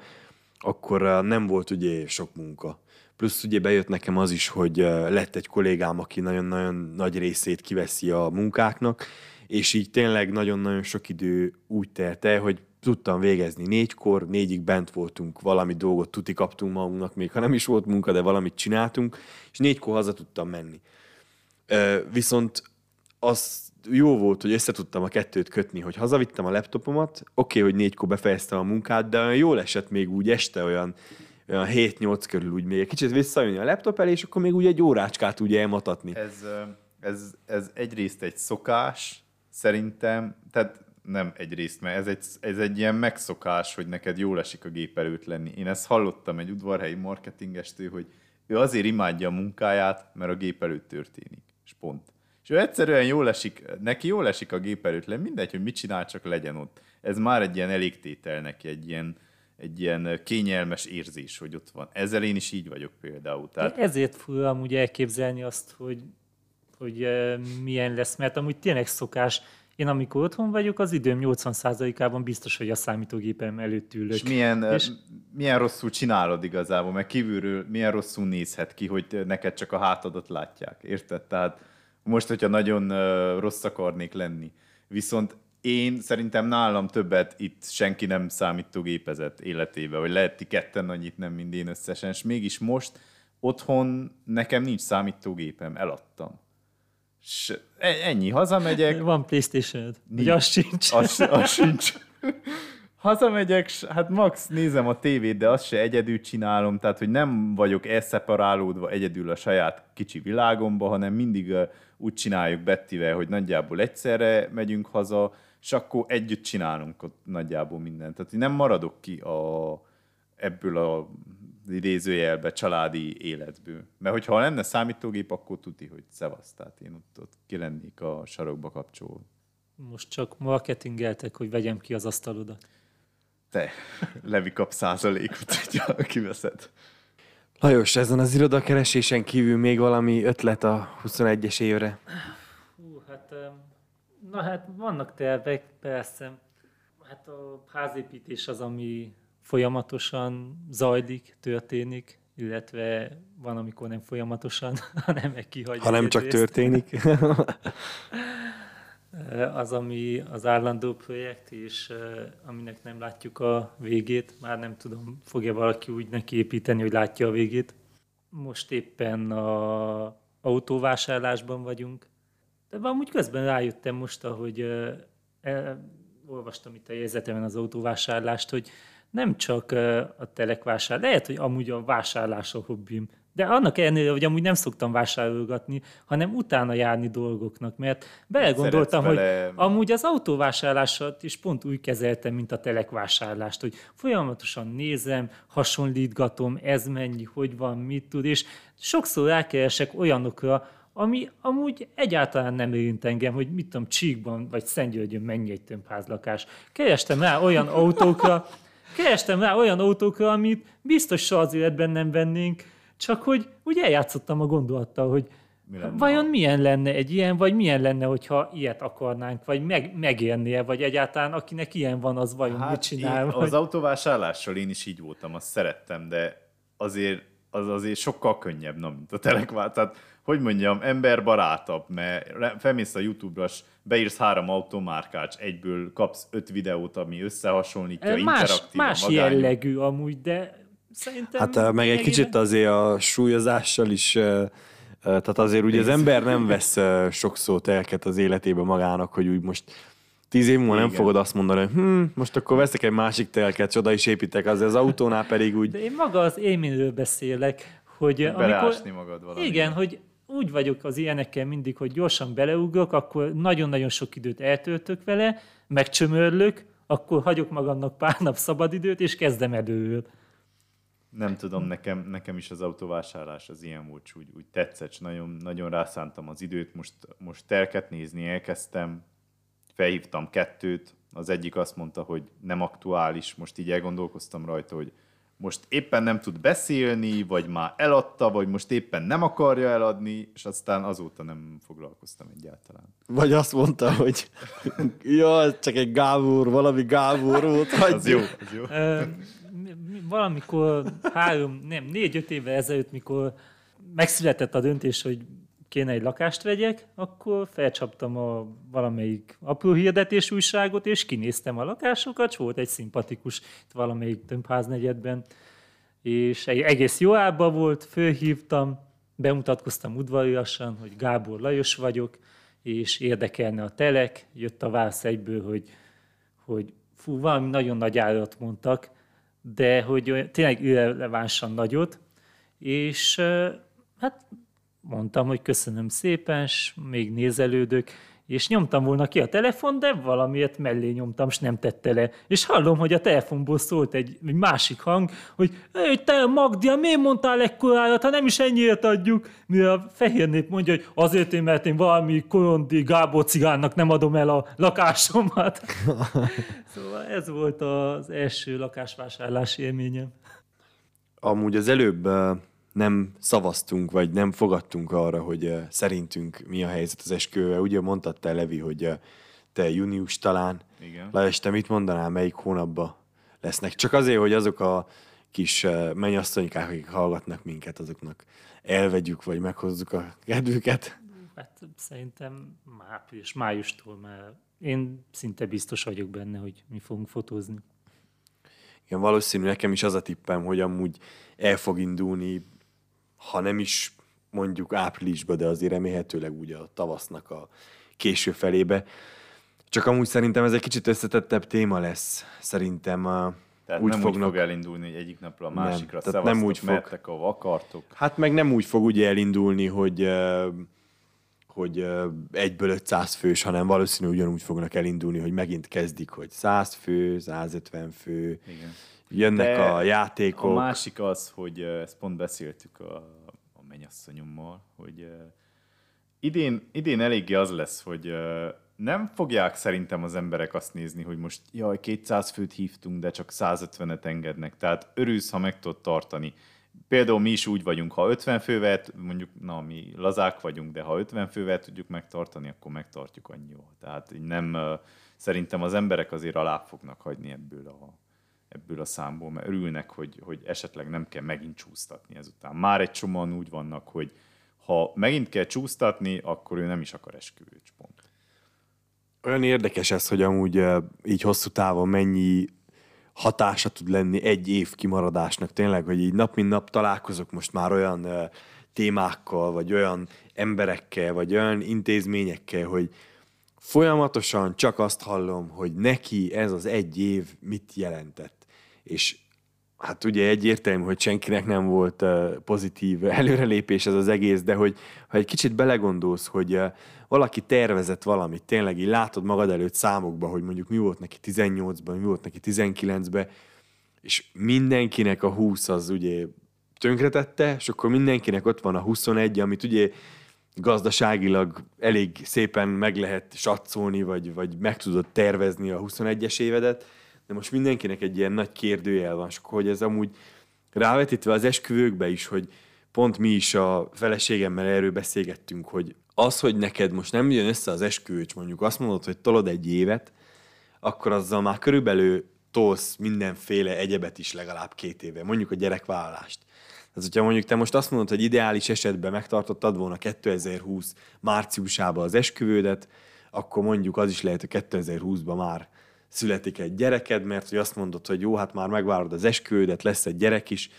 akkor eh, nem volt ugye sok munka. Plusz ugye bejött nekem az is, hogy eh, lett egy kollégám, aki nagyon-nagyon nagy részét kiveszi a munkáknak, és így tényleg nagyon-nagyon sok idő úgy telt el, hogy tudtam végezni négykor, négyig bent voltunk, valami dolgot tuti kaptunk magunknak, még ha nem is volt munka, de valamit csináltunk, és négykor haza tudtam menni. Viszont az jó volt, hogy össze tudtam a kettőt kötni, hogy hazavittem a laptopomat, oké, okay, hogy négykor befejeztem a munkát, de olyan jól esett még úgy este, olyan, olyan 7-8 körül úgy még egy kicsit visszajönni a laptop elé, és akkor még úgy egy órácskát úgy elmatatni. Ez, ez, ez egyrészt egy szokás, szerintem, tehát nem egyrészt, mert ez egy, ez egy ilyen megszokás, hogy neked jól esik a gép előtt lenni. Én ezt hallottam egy udvarhelyi marketingestől, hogy ő azért imádja a munkáját, mert a gép előtt történik. És pont. És ő egyszerűen jól esik, neki jól esik a gép előtt lenni, mindegy, hogy mit csinál, csak legyen ott. Ez már egy ilyen elégtétel neki, egy ilyen, egy ilyen kényelmes érzés, hogy ott van. Ezzel én is így vagyok például. Tehát Ezért fura amúgy elképzelni azt, hogy, hogy eh, milyen lesz, mert amúgy tényleg szokás. Én amikor otthon vagyok, az időm 80%-ában biztos, hogy a számítógépem előtt ülök. És milyen, És- milyen rosszul csinálod igazából, meg kívülről milyen rosszul nézhet ki, hogy neked csak a hátadat látják, érted? Tehát most, hogyha nagyon rossz akarnék lenni. Viszont én szerintem nálam többet itt senki nem számítógépezett életébe, vagy lehet ti ketten annyit nem, mint én összesen, és mégis most otthon nekem nincs számítógépem, eladtam. S e- ennyi, hazamegyek, Van Playstation-ed? Vagy Nincs. az sincs? az, az sincs. Hazamegyek, hát max nézem a tévét, de azt se egyedül csinálom, tehát hogy nem vagyok elszeparálódva egyedül a saját kicsi világomba, hanem mindig úgy csináljuk Bettivel, hogy nagyjából egyszerre megyünk haza, és akkor együtt csinálunk ott nagyjából mindent. Tehát nem maradok ki a, ebből a idézőjelbe családi életből. Mert hogyha lenne számítógép, akkor tuti, hogy szevasz. Tehát én ott, ott ki lennék a sarokba kapcsolva. Most csak marketingeltek, hogy vegyem ki az asztalodat. Te, <laughs> Levi kap százalékot, hogyha kiveszed. Lajos, ezen az irodakeresésen kívül még valami ötlet a 21-es évre? Hú, hát, na hát vannak tervek, persze. Hát a házépítés az, ami folyamatosan zajlik, történik, illetve van, amikor nem folyamatosan, <laughs> hanem meg kihagyjuk. Ha nem csak részt. történik. <laughs> Az, ami az állandó projekt, és aminek nem látjuk a végét, már nem tudom, fogja valaki úgy nekiépíteni, hogy látja a végét. Most éppen a autóvásárlásban vagyunk, de amúgy közben rájöttem most, ahogy olvastam itt a jegyzetemen az autóvásárlást, hogy nem csak a telekvásárlás, lehet, hogy amúgy a vásárlás a hobbim, De annak ellenére, hogy amúgy nem szoktam vásárolgatni, hanem utána járni dolgoknak, mert belegondoltam, hogy vele- amúgy az autóvásárlásat is pont úgy kezeltem, mint a telekvásárlást, hogy folyamatosan nézem, hasonlítgatom, ez mennyi, hogy van, mit tud, és sokszor rákeresek olyanokra, ami amúgy egyáltalán nem érint engem, hogy mit tudom, Csíkban vagy Szentgyörgyön mennyi egy tömbházlakás. Kerestem rá olyan autókra, <laughs> kerestem rá olyan autókra, amit biztos soha az életben nem vennénk, csak hogy úgy eljátszottam a gondolattal, hogy Mi lenne, vajon ha- milyen lenne egy ilyen, vagy milyen lenne, hogyha ilyet akarnánk, vagy meg, megérnie, vagy egyáltalán akinek ilyen van, az vajon hát mit csinál. én, vagy... az autóvásárlással én is így voltam, azt szerettem, de azért az azért sokkal könnyebb, na, mint a telekvá. Tehát, hogy mondjam, emberbarátabb, mert felmész a YouTube-ra, beírsz három automárkát, s egyből kapsz öt videót, ami összehasonlítja, más, interaktív, más magányos. jellegű amúgy, de szerintem... Hát meg egy kicsit azért a súlyozással is, eh, eh, tehát azért ugye az ember nem vesz sokszor telket az életébe magának, hogy úgy most tíz év múlva nem Igen. fogod azt mondani, hogy hm, most akkor veszek egy másik telket, és oda is építek, az, az autónál pedig úgy De én maga az élményről beszélek, hogy amikor... Magad valami. Igen, hogy úgy vagyok az ilyenekkel mindig, hogy gyorsan beleugrok, akkor nagyon-nagyon sok időt eltöltök vele, megcsömörlök, akkor hagyok magamnak pár nap szabadidőt, és kezdem előről. Nem tudom, nekem, nekem is az autóvásárlás az ilyen volt, úgy, úgy tetszett, nagyon, nagyon rászántam az időt. Most, most telket nézni elkezdtem, felhívtam kettőt, az egyik azt mondta, hogy nem aktuális, most így elgondolkoztam rajta, hogy most éppen nem tud beszélni, vagy már eladta, vagy most éppen nem akarja eladni, és aztán azóta nem foglalkoztam egyáltalán. Vagy azt mondta, hogy <laughs> ja, ez csak egy Gábor, valami Gábor volt. Az jó, az jó. Ö, Valamikor három, nem, négy-öt évvel ezelőtt, mikor megszületett a döntés, hogy kéne egy lakást vegyek, akkor felcsaptam a valamelyik apró hirdetés újságot, és kinéztem a lakásokat, és volt egy szimpatikus itt valamelyik tömbháznegyedben, és egy egész jó ába volt, fölhívtam, bemutatkoztam udvariasan, hogy Gábor Lajos vagyok, és érdekelne a telek, jött a válasz egyből, hogy, hogy fú, valami nagyon nagy árat mondtak, de hogy tényleg irrelevánsan nagyot, és hát mondtam, hogy köszönöm szépen, és még nézelődök, és nyomtam volna ki a telefon, de valamiért mellé nyomtam, és nem tette le. És hallom, hogy a telefonból szólt egy, egy másik hang, hogy Hey, te Magdia, miért mondtál ekkorárat, ha nem is ennyiért adjuk? Mire a fehér nép mondja, hogy azért én, mert én valami korondi Gábor cigánnak nem adom el a lakásomat. <laughs> szóval ez volt az első lakásvásárlás élményem. Amúgy az előbb eh, nem szavaztunk, vagy nem fogadtunk arra, hogy eh, szerintünk mi a helyzet az esküvővel. Ugye mondtad te, Levi, hogy eh, te június talán. Igen. Lajos, te mit mondanál, melyik hónapban lesznek? Csak azért, hogy azok a kis eh, mennyasszonykák, akik hallgatnak minket, azoknak elvegyük, vagy meghozzuk a kedvüket. Hát szerintem április, májustól már én szinte biztos vagyok benne, hogy mi fogunk fotózni. Igen, valószínű nekem is az a tippem, hogy amúgy el fog indulni, ha nem is mondjuk áprilisba, de azért remélhetőleg úgy a tavasznak a késő felébe. Csak amúgy szerintem ez egy kicsit összetettebb téma lesz. Szerintem uh, Tehát úgy nem fognak... úgy fog elindulni, hogy egyik napra a Nem, másikra tehát nem úgy fog. mertek, ahova akartok. Hát meg nem úgy fog ugye elindulni, hogy, uh, hogy uh, egyből 500 fős, hanem valószínű ugyanúgy fognak elindulni, hogy megint kezdik, hogy 100 fő, 150 fő, Igen. Jönnek De a játékok. A másik az, hogy ezt pont beszéltük a, a mennyasszonyommal, hogy idén, idén eléggé az lesz, hogy nem fogják szerintem az emberek azt nézni, hogy most jaj, 200 főt hívtunk, de csak 150-et engednek. Tehát örülsz, ha meg tudod tartani. Például mi is úgy vagyunk, ha 50 fővel, mondjuk, na, mi lazák vagyunk, de ha 50 fővel tudjuk megtartani, akkor megtartjuk annyival. Tehát nem, szerintem az emberek azért alá fognak hagyni ebből a, ebből a számból, mert örülnek, hogy, hogy esetleg nem kell megint csúsztatni ezután. Már egy csomóan úgy vannak, hogy ha megint kell csúsztatni, akkor ő nem is akar esküvőt, pont. Olyan érdekes ez, hogy amúgy eh, így hosszú távon mennyi hatása tud lenni egy év kimaradásnak. Tényleg, hogy így nap mint nap találkozok most már olyan eh, témákkal, vagy olyan emberekkel, vagy olyan intézményekkel, hogy folyamatosan csak azt hallom, hogy neki ez az egy év mit jelentett. És hát ugye egyértelmű, hogy senkinek nem volt pozitív előrelépés ez az egész, de hogy ha egy kicsit belegondolsz, hogy valaki tervezett valamit, tényleg így látod magad előtt számokba, hogy mondjuk mi volt neki 18-ban, mi volt neki 19-ben, és mindenkinek a 20 az ugye tönkretette, és akkor mindenkinek ott van a 21, amit ugye gazdaságilag elég szépen meg lehet satszolni, vagy, vagy meg tudod tervezni a 21-es évedet, de most mindenkinek egy ilyen nagy kérdőjel van, és hogy ez amúgy rávetítve az esküvőkbe is, hogy pont mi is a feleségemmel erről beszélgettünk, hogy az, hogy neked most nem jön össze az esküvő, és mondjuk azt mondod, hogy tolod egy évet, akkor azzal már körülbelül tolsz mindenféle egyebet is legalább két éve, mondjuk a gyerekvállalást. Tehát, hogyha mondjuk te most azt mondod, hogy ideális esetben megtartottad volna 2020 márciusában az esküvődet, akkor mondjuk az is lehet, hogy 2020-ban már születik egy gyereked, mert hogy azt mondod, hogy jó, hát már megvárod az esküvődet, lesz egy gyerek is,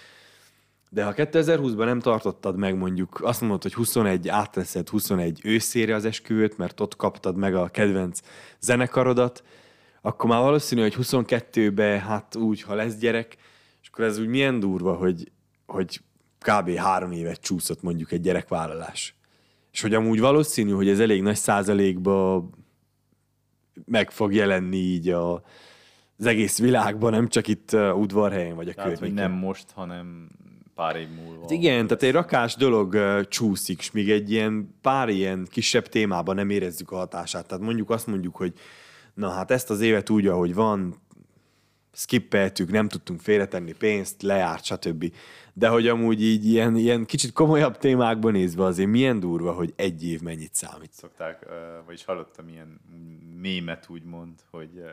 de ha 2020-ban nem tartottad meg mondjuk, azt mondod, hogy 21 átveszed 21 őszére az esküvőt, mert ott kaptad meg a kedvenc zenekarodat, akkor már valószínű, hogy 22-ben, hát úgy, ha lesz gyerek, és akkor ez úgy milyen durva, hogy, hogy kb. három évet csúszott mondjuk egy gyerekvállalás. És hogy amúgy valószínű, hogy ez elég nagy százalékban meg fog jelenni így a, az egész világban, nem csak itt uh, udvarhelyen vagy a Tehát, környéken. nem most, hanem pár év múlva. Hát igen, tehát egy rakás dolog csúszik, és még egy ilyen pár ilyen kisebb témában nem érezzük a hatását. Tehát mondjuk azt mondjuk, hogy na hát ezt az évet úgy, ahogy van, skippeltük, nem tudtunk félretenni pénzt, lejárt, stb. De hogy amúgy így ilyen, ilyen kicsit komolyabb témákban nézve azért milyen durva, hogy egy év mennyit számít. Szokták, vagyis hallottam ilyen mémet úgymond, hogy ö,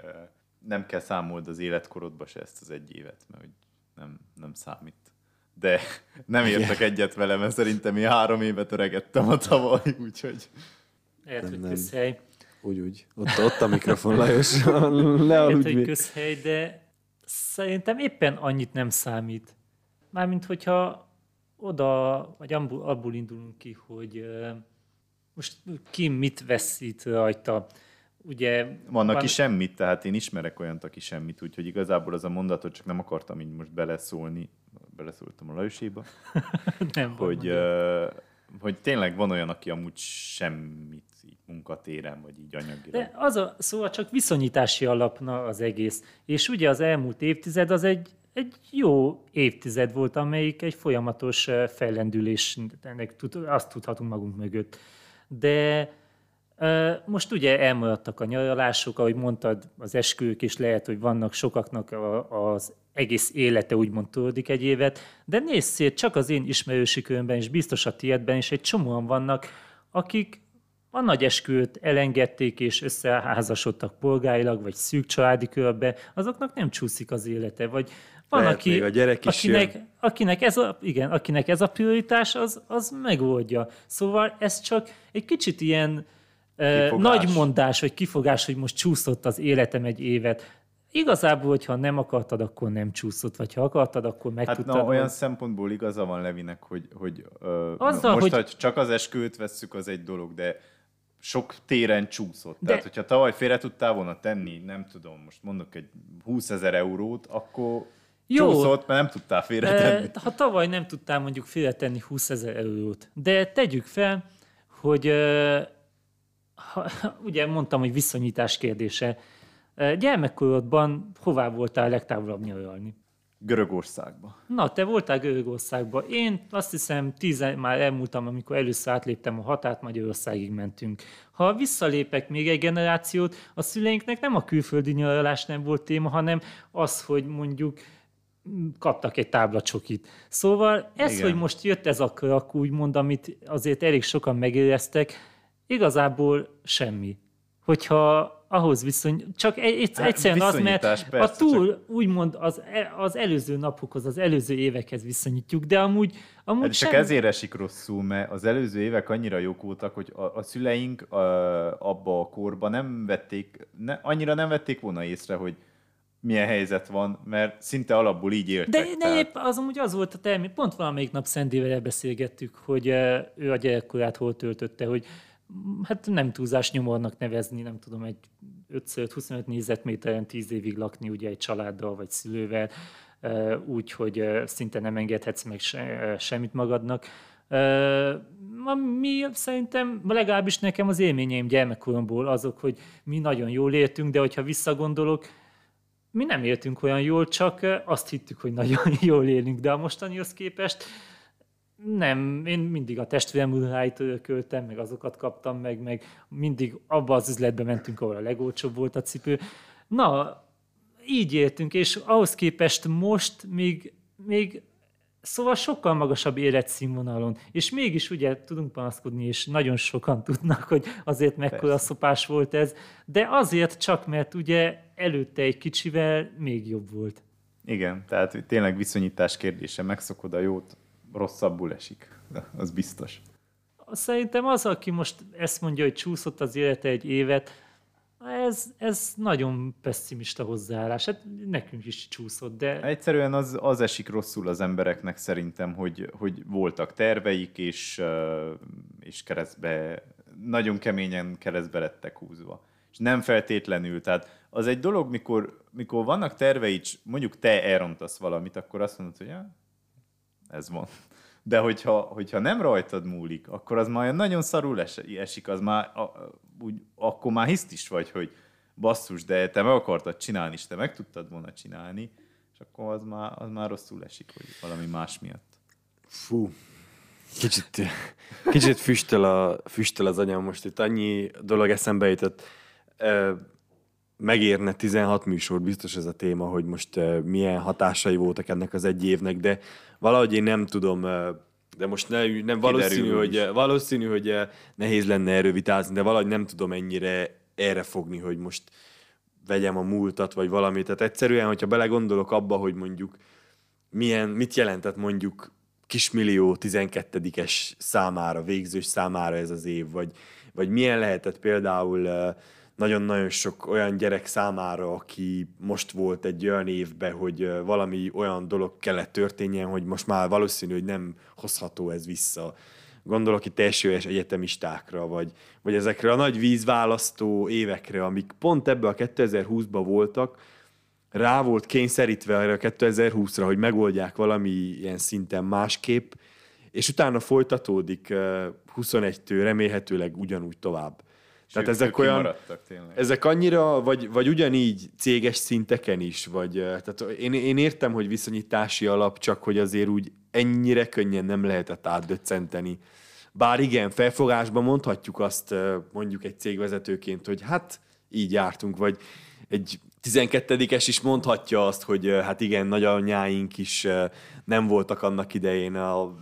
nem kell számold az életkorodba se ezt az egy évet, mert hogy nem, nem számít. De <laughs> nem értek egyet vele, mert szerintem én három évet öregettem a tavaly, <laughs> úgyhogy Lehet, hogy közhely. Úgy, úgy. Ott, ott a mikrofon, Lajos. <laughs> Lehet, hogy közhely, de szerintem éppen annyit nem számít. Mármint, hogyha oda, vagy abból, abból indulunk ki, hogy ö, most ki mit veszít rajta. Ugye van, aki semmit, tehát én ismerek olyant, aki semmit, úgyhogy igazából az a mondatot csak nem akartam így most beleszólni, beleszóltam a Lajoséba, <laughs> nem hogy, ö, hogy tényleg van olyan, aki amúgy semmit így munkatéren, vagy így anyagilag. De az a, szóval csak viszonyítási alapna az egész. És ugye az elmúlt évtized az egy, egy jó évtized volt, amelyik egy folyamatos fellendülés, ennek tud, azt tudhatunk magunk mögött. De most ugye elmaradtak a nyaralások, ahogy mondtad, az esküvők, és lehet, hogy vannak sokaknak az egész élete úgymond tolódik egy évet, de nézz szét, csak az én ismerősi körömben, és biztos a tiédben is egy csomóan vannak, akik a nagy esküvőt elengedték és összeházasodtak polgárilag, vagy szűk családi körbe, azoknak nem csúszik az élete. Vagy van, Lehet, aki, a gyerek is akinek, jön. akinek, ez a, igen, akinek ez a prioritás, az, az megoldja. Szóval ez csak egy kicsit ilyen Kifogás. nagy mondás, vagy kifogás, hogy most csúszott az életem egy évet. Igazából, hogyha nem akartad, akkor nem csúszott, vagy ha akartad, akkor meg Hát tudtad. na, olyan hogy- szempontból igaza van Levinek, hogy, hogy ö, Azzal, most, hogy- csak az esküvőt vesszük, az egy dolog, de sok téren csúszott. De- Tehát, hogyha tavaly félre tudtál volna tenni, nem tudom, most mondok egy 20 ezer eurót, akkor Jó. csúszott, mert nem tudtál félretenni. Ha tavaly nem tudtál mondjuk félretenni 20 ezer eurót, de tegyük fel, hogy ha, ugye mondtam, hogy viszonyítás kérdése. Gyermekkorodban hová voltál legtávolabb nyaralni? Görögországba. Na, te voltál Görögországban. Én azt hiszem, tízen már elmúltam, amikor először átléptem a határt, Magyarországig mentünk. Ha visszalépek még egy generációt, a szüleinknek nem a külföldi nyaralás nem volt téma, hanem az, hogy mondjuk kaptak egy táblacsokit. Szóval ez, Igen. hogy most jött ez a krak, úgymond, amit azért elég sokan megéreztek, igazából semmi. Hogyha ahhoz viszony, csak egy, Hát, egyszerűen az, mert viszonyítás, a persze, túl úgymond az, e- az előző napokhoz, az előző évekhez viszonyítjuk, de amúgy, amúgy Hát csak semmi- ezért esik rosszul, mert az előző évek annyira jók voltak, hogy a, a szüleink a, abba a korba nem vették, ne, annyira nem vették volna észre, hogy milyen helyzet van, mert szinte alapból így éltek. De, de tehát- épp az amúgy az volt a termék, pont valamelyik nap Szendével beszélgettük, hogy ő a gyerekkorát hol töltötte, hogy hát nem túlzás nyomornak nevezni, nem tudom, egy 5-25 négyzetméteren 10 évig lakni ugye egy családdal vagy szülővel. úgy, hogy szinte nem engedhetsz meg semmit magadnak. Mi szerintem, legalábbis nekem az élményeim gyermekkoromból azok, hogy mi nagyon jól éltünk, de hogyha visszagondolok, mi nem éltünk olyan jól, csak azt hittük, hogy nagyon <laughs> jól élünk, de a mostanihoz képest nem, én mindig a testvérem ruháit örököltem, meg azokat kaptam meg, meg mindig abba az üzletbe mentünk, ahol a legolcsóbb volt a cipő. Na, így éltünk, és ahhoz képest most még, még Szóval sokkal magasabb életszínvonalon. És mégis ugye tudunk panaszkodni, és nagyon sokan tudnak, hogy azért mekkora Persze. szopás volt ez, de azért csak, mert ugye előtte egy kicsivel még jobb volt. Igen, tehát tényleg viszonyítás kérdése, megszokod a jót, rosszabbul esik, az biztos. Szerintem az, aki most ezt mondja, hogy csúszott az élete egy évet, ez, ez nagyon pessimista hozzáállás. Hát nekünk is csúszott, de... Egyszerűen az, az esik rosszul az embereknek szerintem, hogy, hogy voltak terveik, és, és keresztbe, nagyon keményen keresztbe lettek húzva. És nem feltétlenül, tehát az egy dolog, mikor, mikor vannak terveid, mondjuk te elrontasz valamit, akkor azt mondod, hogy ja, ez van de hogyha, hogyha nem rajtad múlik, akkor az már nagyon szarul esik, az már, a, úgy, akkor már hiszt is vagy, hogy basszus, de te meg akartad csinálni, és te meg tudtad volna csinálni, és akkor az már, az már rosszul esik, hogy valami más miatt. Fú, kicsit, kicsit füstöl, a, füstöl az anyám most itt, annyi dolog eszembe jutott. Megérne 16 műsor, biztos ez a téma, hogy most milyen hatásai voltak ennek az egy évnek, de valahogy én nem tudom, de most ne, nem valószínű, hogy, valószínű, hogy nehéz lenne erről vitázni, de valahogy nem tudom ennyire erre fogni, hogy most vegyem a múltat, vagy valamit. Tehát egyszerűen, hogyha belegondolok abba, hogy mondjuk milyen, mit jelentett mondjuk kismillió 12-es számára, végzős számára ez az év, vagy, vagy milyen lehetett például nagyon-nagyon sok olyan gyerek számára, aki most volt egy olyan évben, hogy valami olyan dolog kellett történjen, hogy most már valószínű, hogy nem hozható ez vissza. Gondolok itt elsőes egyetemistákra, vagy, vagy ezekre a nagy vízválasztó évekre, amik pont ebbe a 2020-ba voltak, rá volt kényszerítve erre a 2020-ra, hogy megoldják valami ilyen szinten másképp, és utána folytatódik 21-től remélhetőleg ugyanúgy tovább. Tehát ezek olyan, ezek annyira, vagy, vagy ugyanígy céges szinteken is, vagy, tehát én, én értem, hogy viszonyítási alap, csak hogy azért úgy ennyire könnyen nem lehetett átdöccenteni. Bár igen, felfogásban mondhatjuk azt mondjuk egy cégvezetőként, hogy hát így jártunk, vagy egy 12-es is mondhatja azt, hogy hát igen, nagyanyáink is nem voltak annak idején a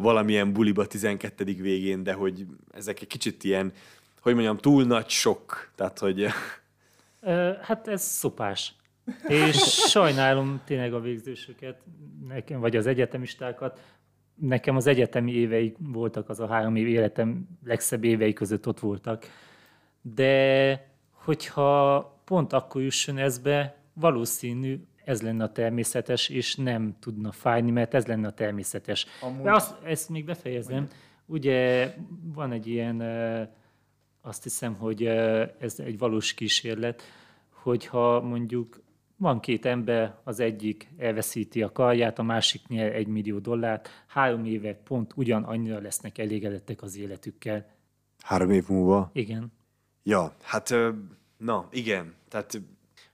valamilyen buliba 12. végén, de hogy ezek egy kicsit ilyen hogy mondjam, túl nagy sok. Tehát, hogy... Hát ez szopás. És sajnálom tényleg a végzősöket, nekem, vagy az egyetemistákat. Nekem az egyetemi éveik voltak, az a három év életem legszebb évei között ott voltak. De hogyha pont akkor jusson ez be, valószínű ez lenne a természetes, és nem tudna fájni, mert ez lenne a természetes. Amúgy... De azt, ezt még befejezem. Ugye van egy ilyen azt hiszem, hogy ez egy valós kísérlet, hogyha mondjuk van két ember, az egyik elveszíti a karját, a másik nyer egy millió dollárt, három éve pont ugyan annyira lesznek elégedettek az életükkel. Három év múlva? Igen. Ja, hát na, igen. Tehát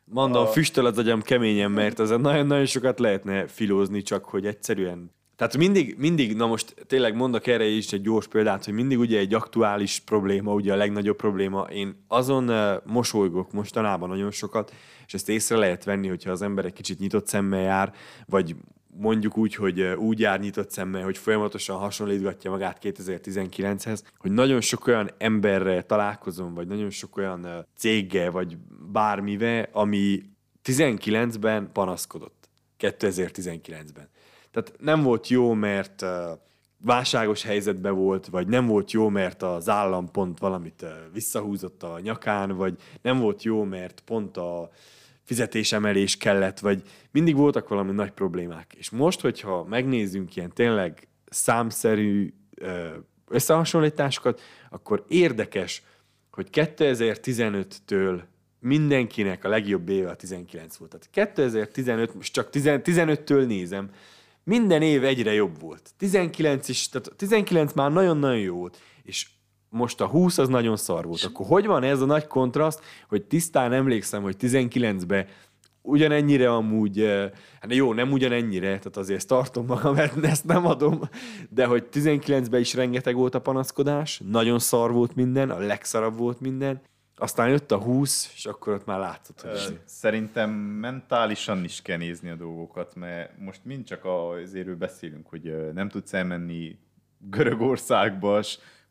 mondom, a... füstöl az agyam keményen, mert ezen nagyon-nagyon sokat lehetne filózni, csak hogy egyszerűen tehát mindig, mindig, na most tényleg mondok erre is egy gyors példát, hogy mindig ugye egy aktuális probléma, ugye a legnagyobb probléma. Én azon uh, mosolygok mostanában nagyon sokat, és ezt észre lehet venni, hogyha az ember egy kicsit nyitott szemmel jár, vagy mondjuk úgy, hogy úgy jár nyitott szemmel, hogy folyamatosan hasonlítgatja magát 2019-hez, hogy nagyon sok olyan emberrel találkozom, vagy nagyon sok olyan céggel, vagy bármivel, ami 19-ben panaszkodott. 2019-ben. Tehát nem volt jó, mert válságos helyzetben volt, vagy nem volt jó, mert az állam pont valamit visszahúzott a nyakán, vagy nem volt jó, mert pont a fizetésemelés kellett, vagy mindig voltak valami nagy problémák. És most, hogyha megnézzünk ilyen tényleg számszerű összehasonlításokat, akkor érdekes, hogy 2015-től mindenkinek a legjobb éve a 19 volt. Tehát 2015, most csak 15-től nézem, minden év egyre jobb volt. 19 is, tehát 19 már nagyon-nagyon jó volt, és most a 20 az nagyon szar volt. Akkor hogy van ez a nagy kontraszt, hogy tisztán emlékszem, hogy 19-ben ugyanennyire amúgy, eh, hát jó, nem ugyanennyire, tehát azért ezt tartom magam, mert ezt nem adom, de hogy 19-ben is rengeteg volt a panaszkodás, nagyon szar volt minden, a legszarabb volt minden, aztán jött a 20, és akkor ott már látszott, hogy... Ö, Szerintem mentálisan is kell nézni a dolgokat, mert most mind csak azért beszélünk, hogy nem tudsz elmenni Görögországba,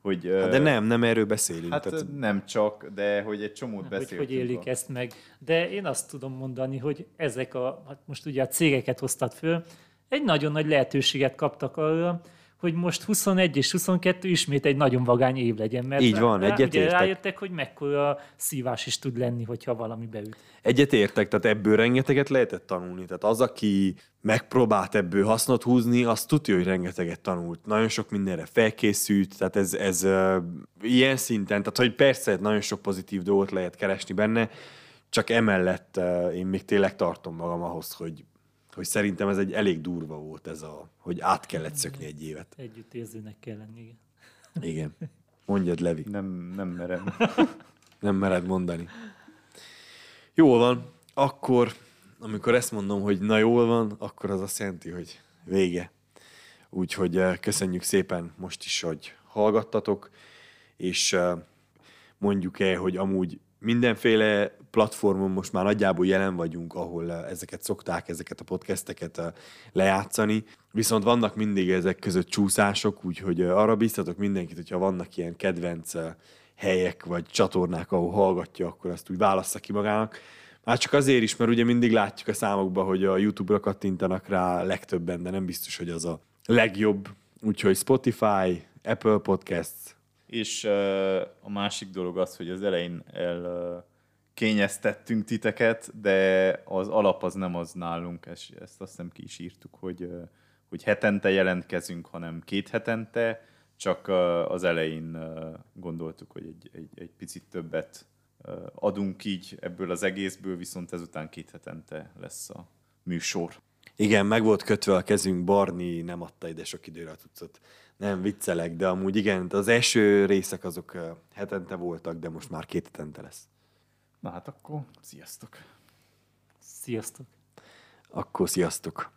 hogy... Hát de nem, nem erről beszélünk. Hát tehát, nem csak, de hogy egy csomót hogy, beszéltünk. hogy élik a- ezt meg. De én azt tudom mondani, hogy ezek a, hát most ugye a cégeket hoztad föl, egy nagyon nagy lehetőséget kaptak arra, hogy most 21 és 22 ismét egy nagyon vagány év legyen. Mert Így van, rá- ugye egyetértek. rájöttek, hogy mekkora szívás is tud lenni, hogyha valami beüt. Egyet értek, tehát ebből rengeteget lehetett tanulni. Tehát az, aki megpróbált ebből hasznot húzni, az tudja, hogy rengeteget tanult. Nagyon sok mindenre felkészült, tehát ez, ez uh, ilyen szinten, tehát hogy persze nagyon sok pozitív dolgot lehet keresni benne, csak emellett uh, én még tényleg tartom magam ahhoz, hogy, hogy szerintem ez egy elég durva volt ez a, hogy át kellett szökni egy évet. Együttérzőnek kell lenni, igen. Igen. Mondjad, Levi. Nem, nem merem. <laughs> Nem mered mondani. Jól van, akkor, amikor ezt mondom, hogy na jól van, akkor az azt jelenti, hogy vége. Úgyhogy eh, köszönjük szépen most is, hogy hallgattatok, és eh, mondjuk el, hogy amúgy mindenféle platformon most már nagyjából jelen vagyunk, ahol eh, ezeket szokták, ezeket a podcasteket eh, lejátszani, viszont vannak mindig ezek között csúszások, úgyhogy eh, arra biztatok mindenkit, hogyha vannak ilyen kedvenc helyek vagy csatornák, ahol hallgatja, akkor azt úgy válassza ki magának. Már csak azért is, mert ugye mindig látjuk a számokban, hogy a YouTube-ra kattintanak rá legtöbben, de nem biztos, hogy az a legjobb. Úgyhogy Spotify, Apple Podcasts, És a másik dolog az, hogy az elején el kényeztettünk titeket, de az alap az nem az nálunk, ezt, ezt azt hiszem ki is írtuk, hogy, hogy hetente jelentkezünk, hanem két hetente, csak az elején gondoltuk, hogy egy, egy, egy picit többet adunk így ebből az egészből, viszont ezután két hetente lesz a műsor. Igen, meg volt kötve a kezünk, Barni nem adta ide sok időre a tucot. Nem viccelek, de amúgy igen, az első részek azok hetente voltak, de most már két hetente lesz. Na hát akkor sziasztok! Sziasztok! Akkor sziasztok!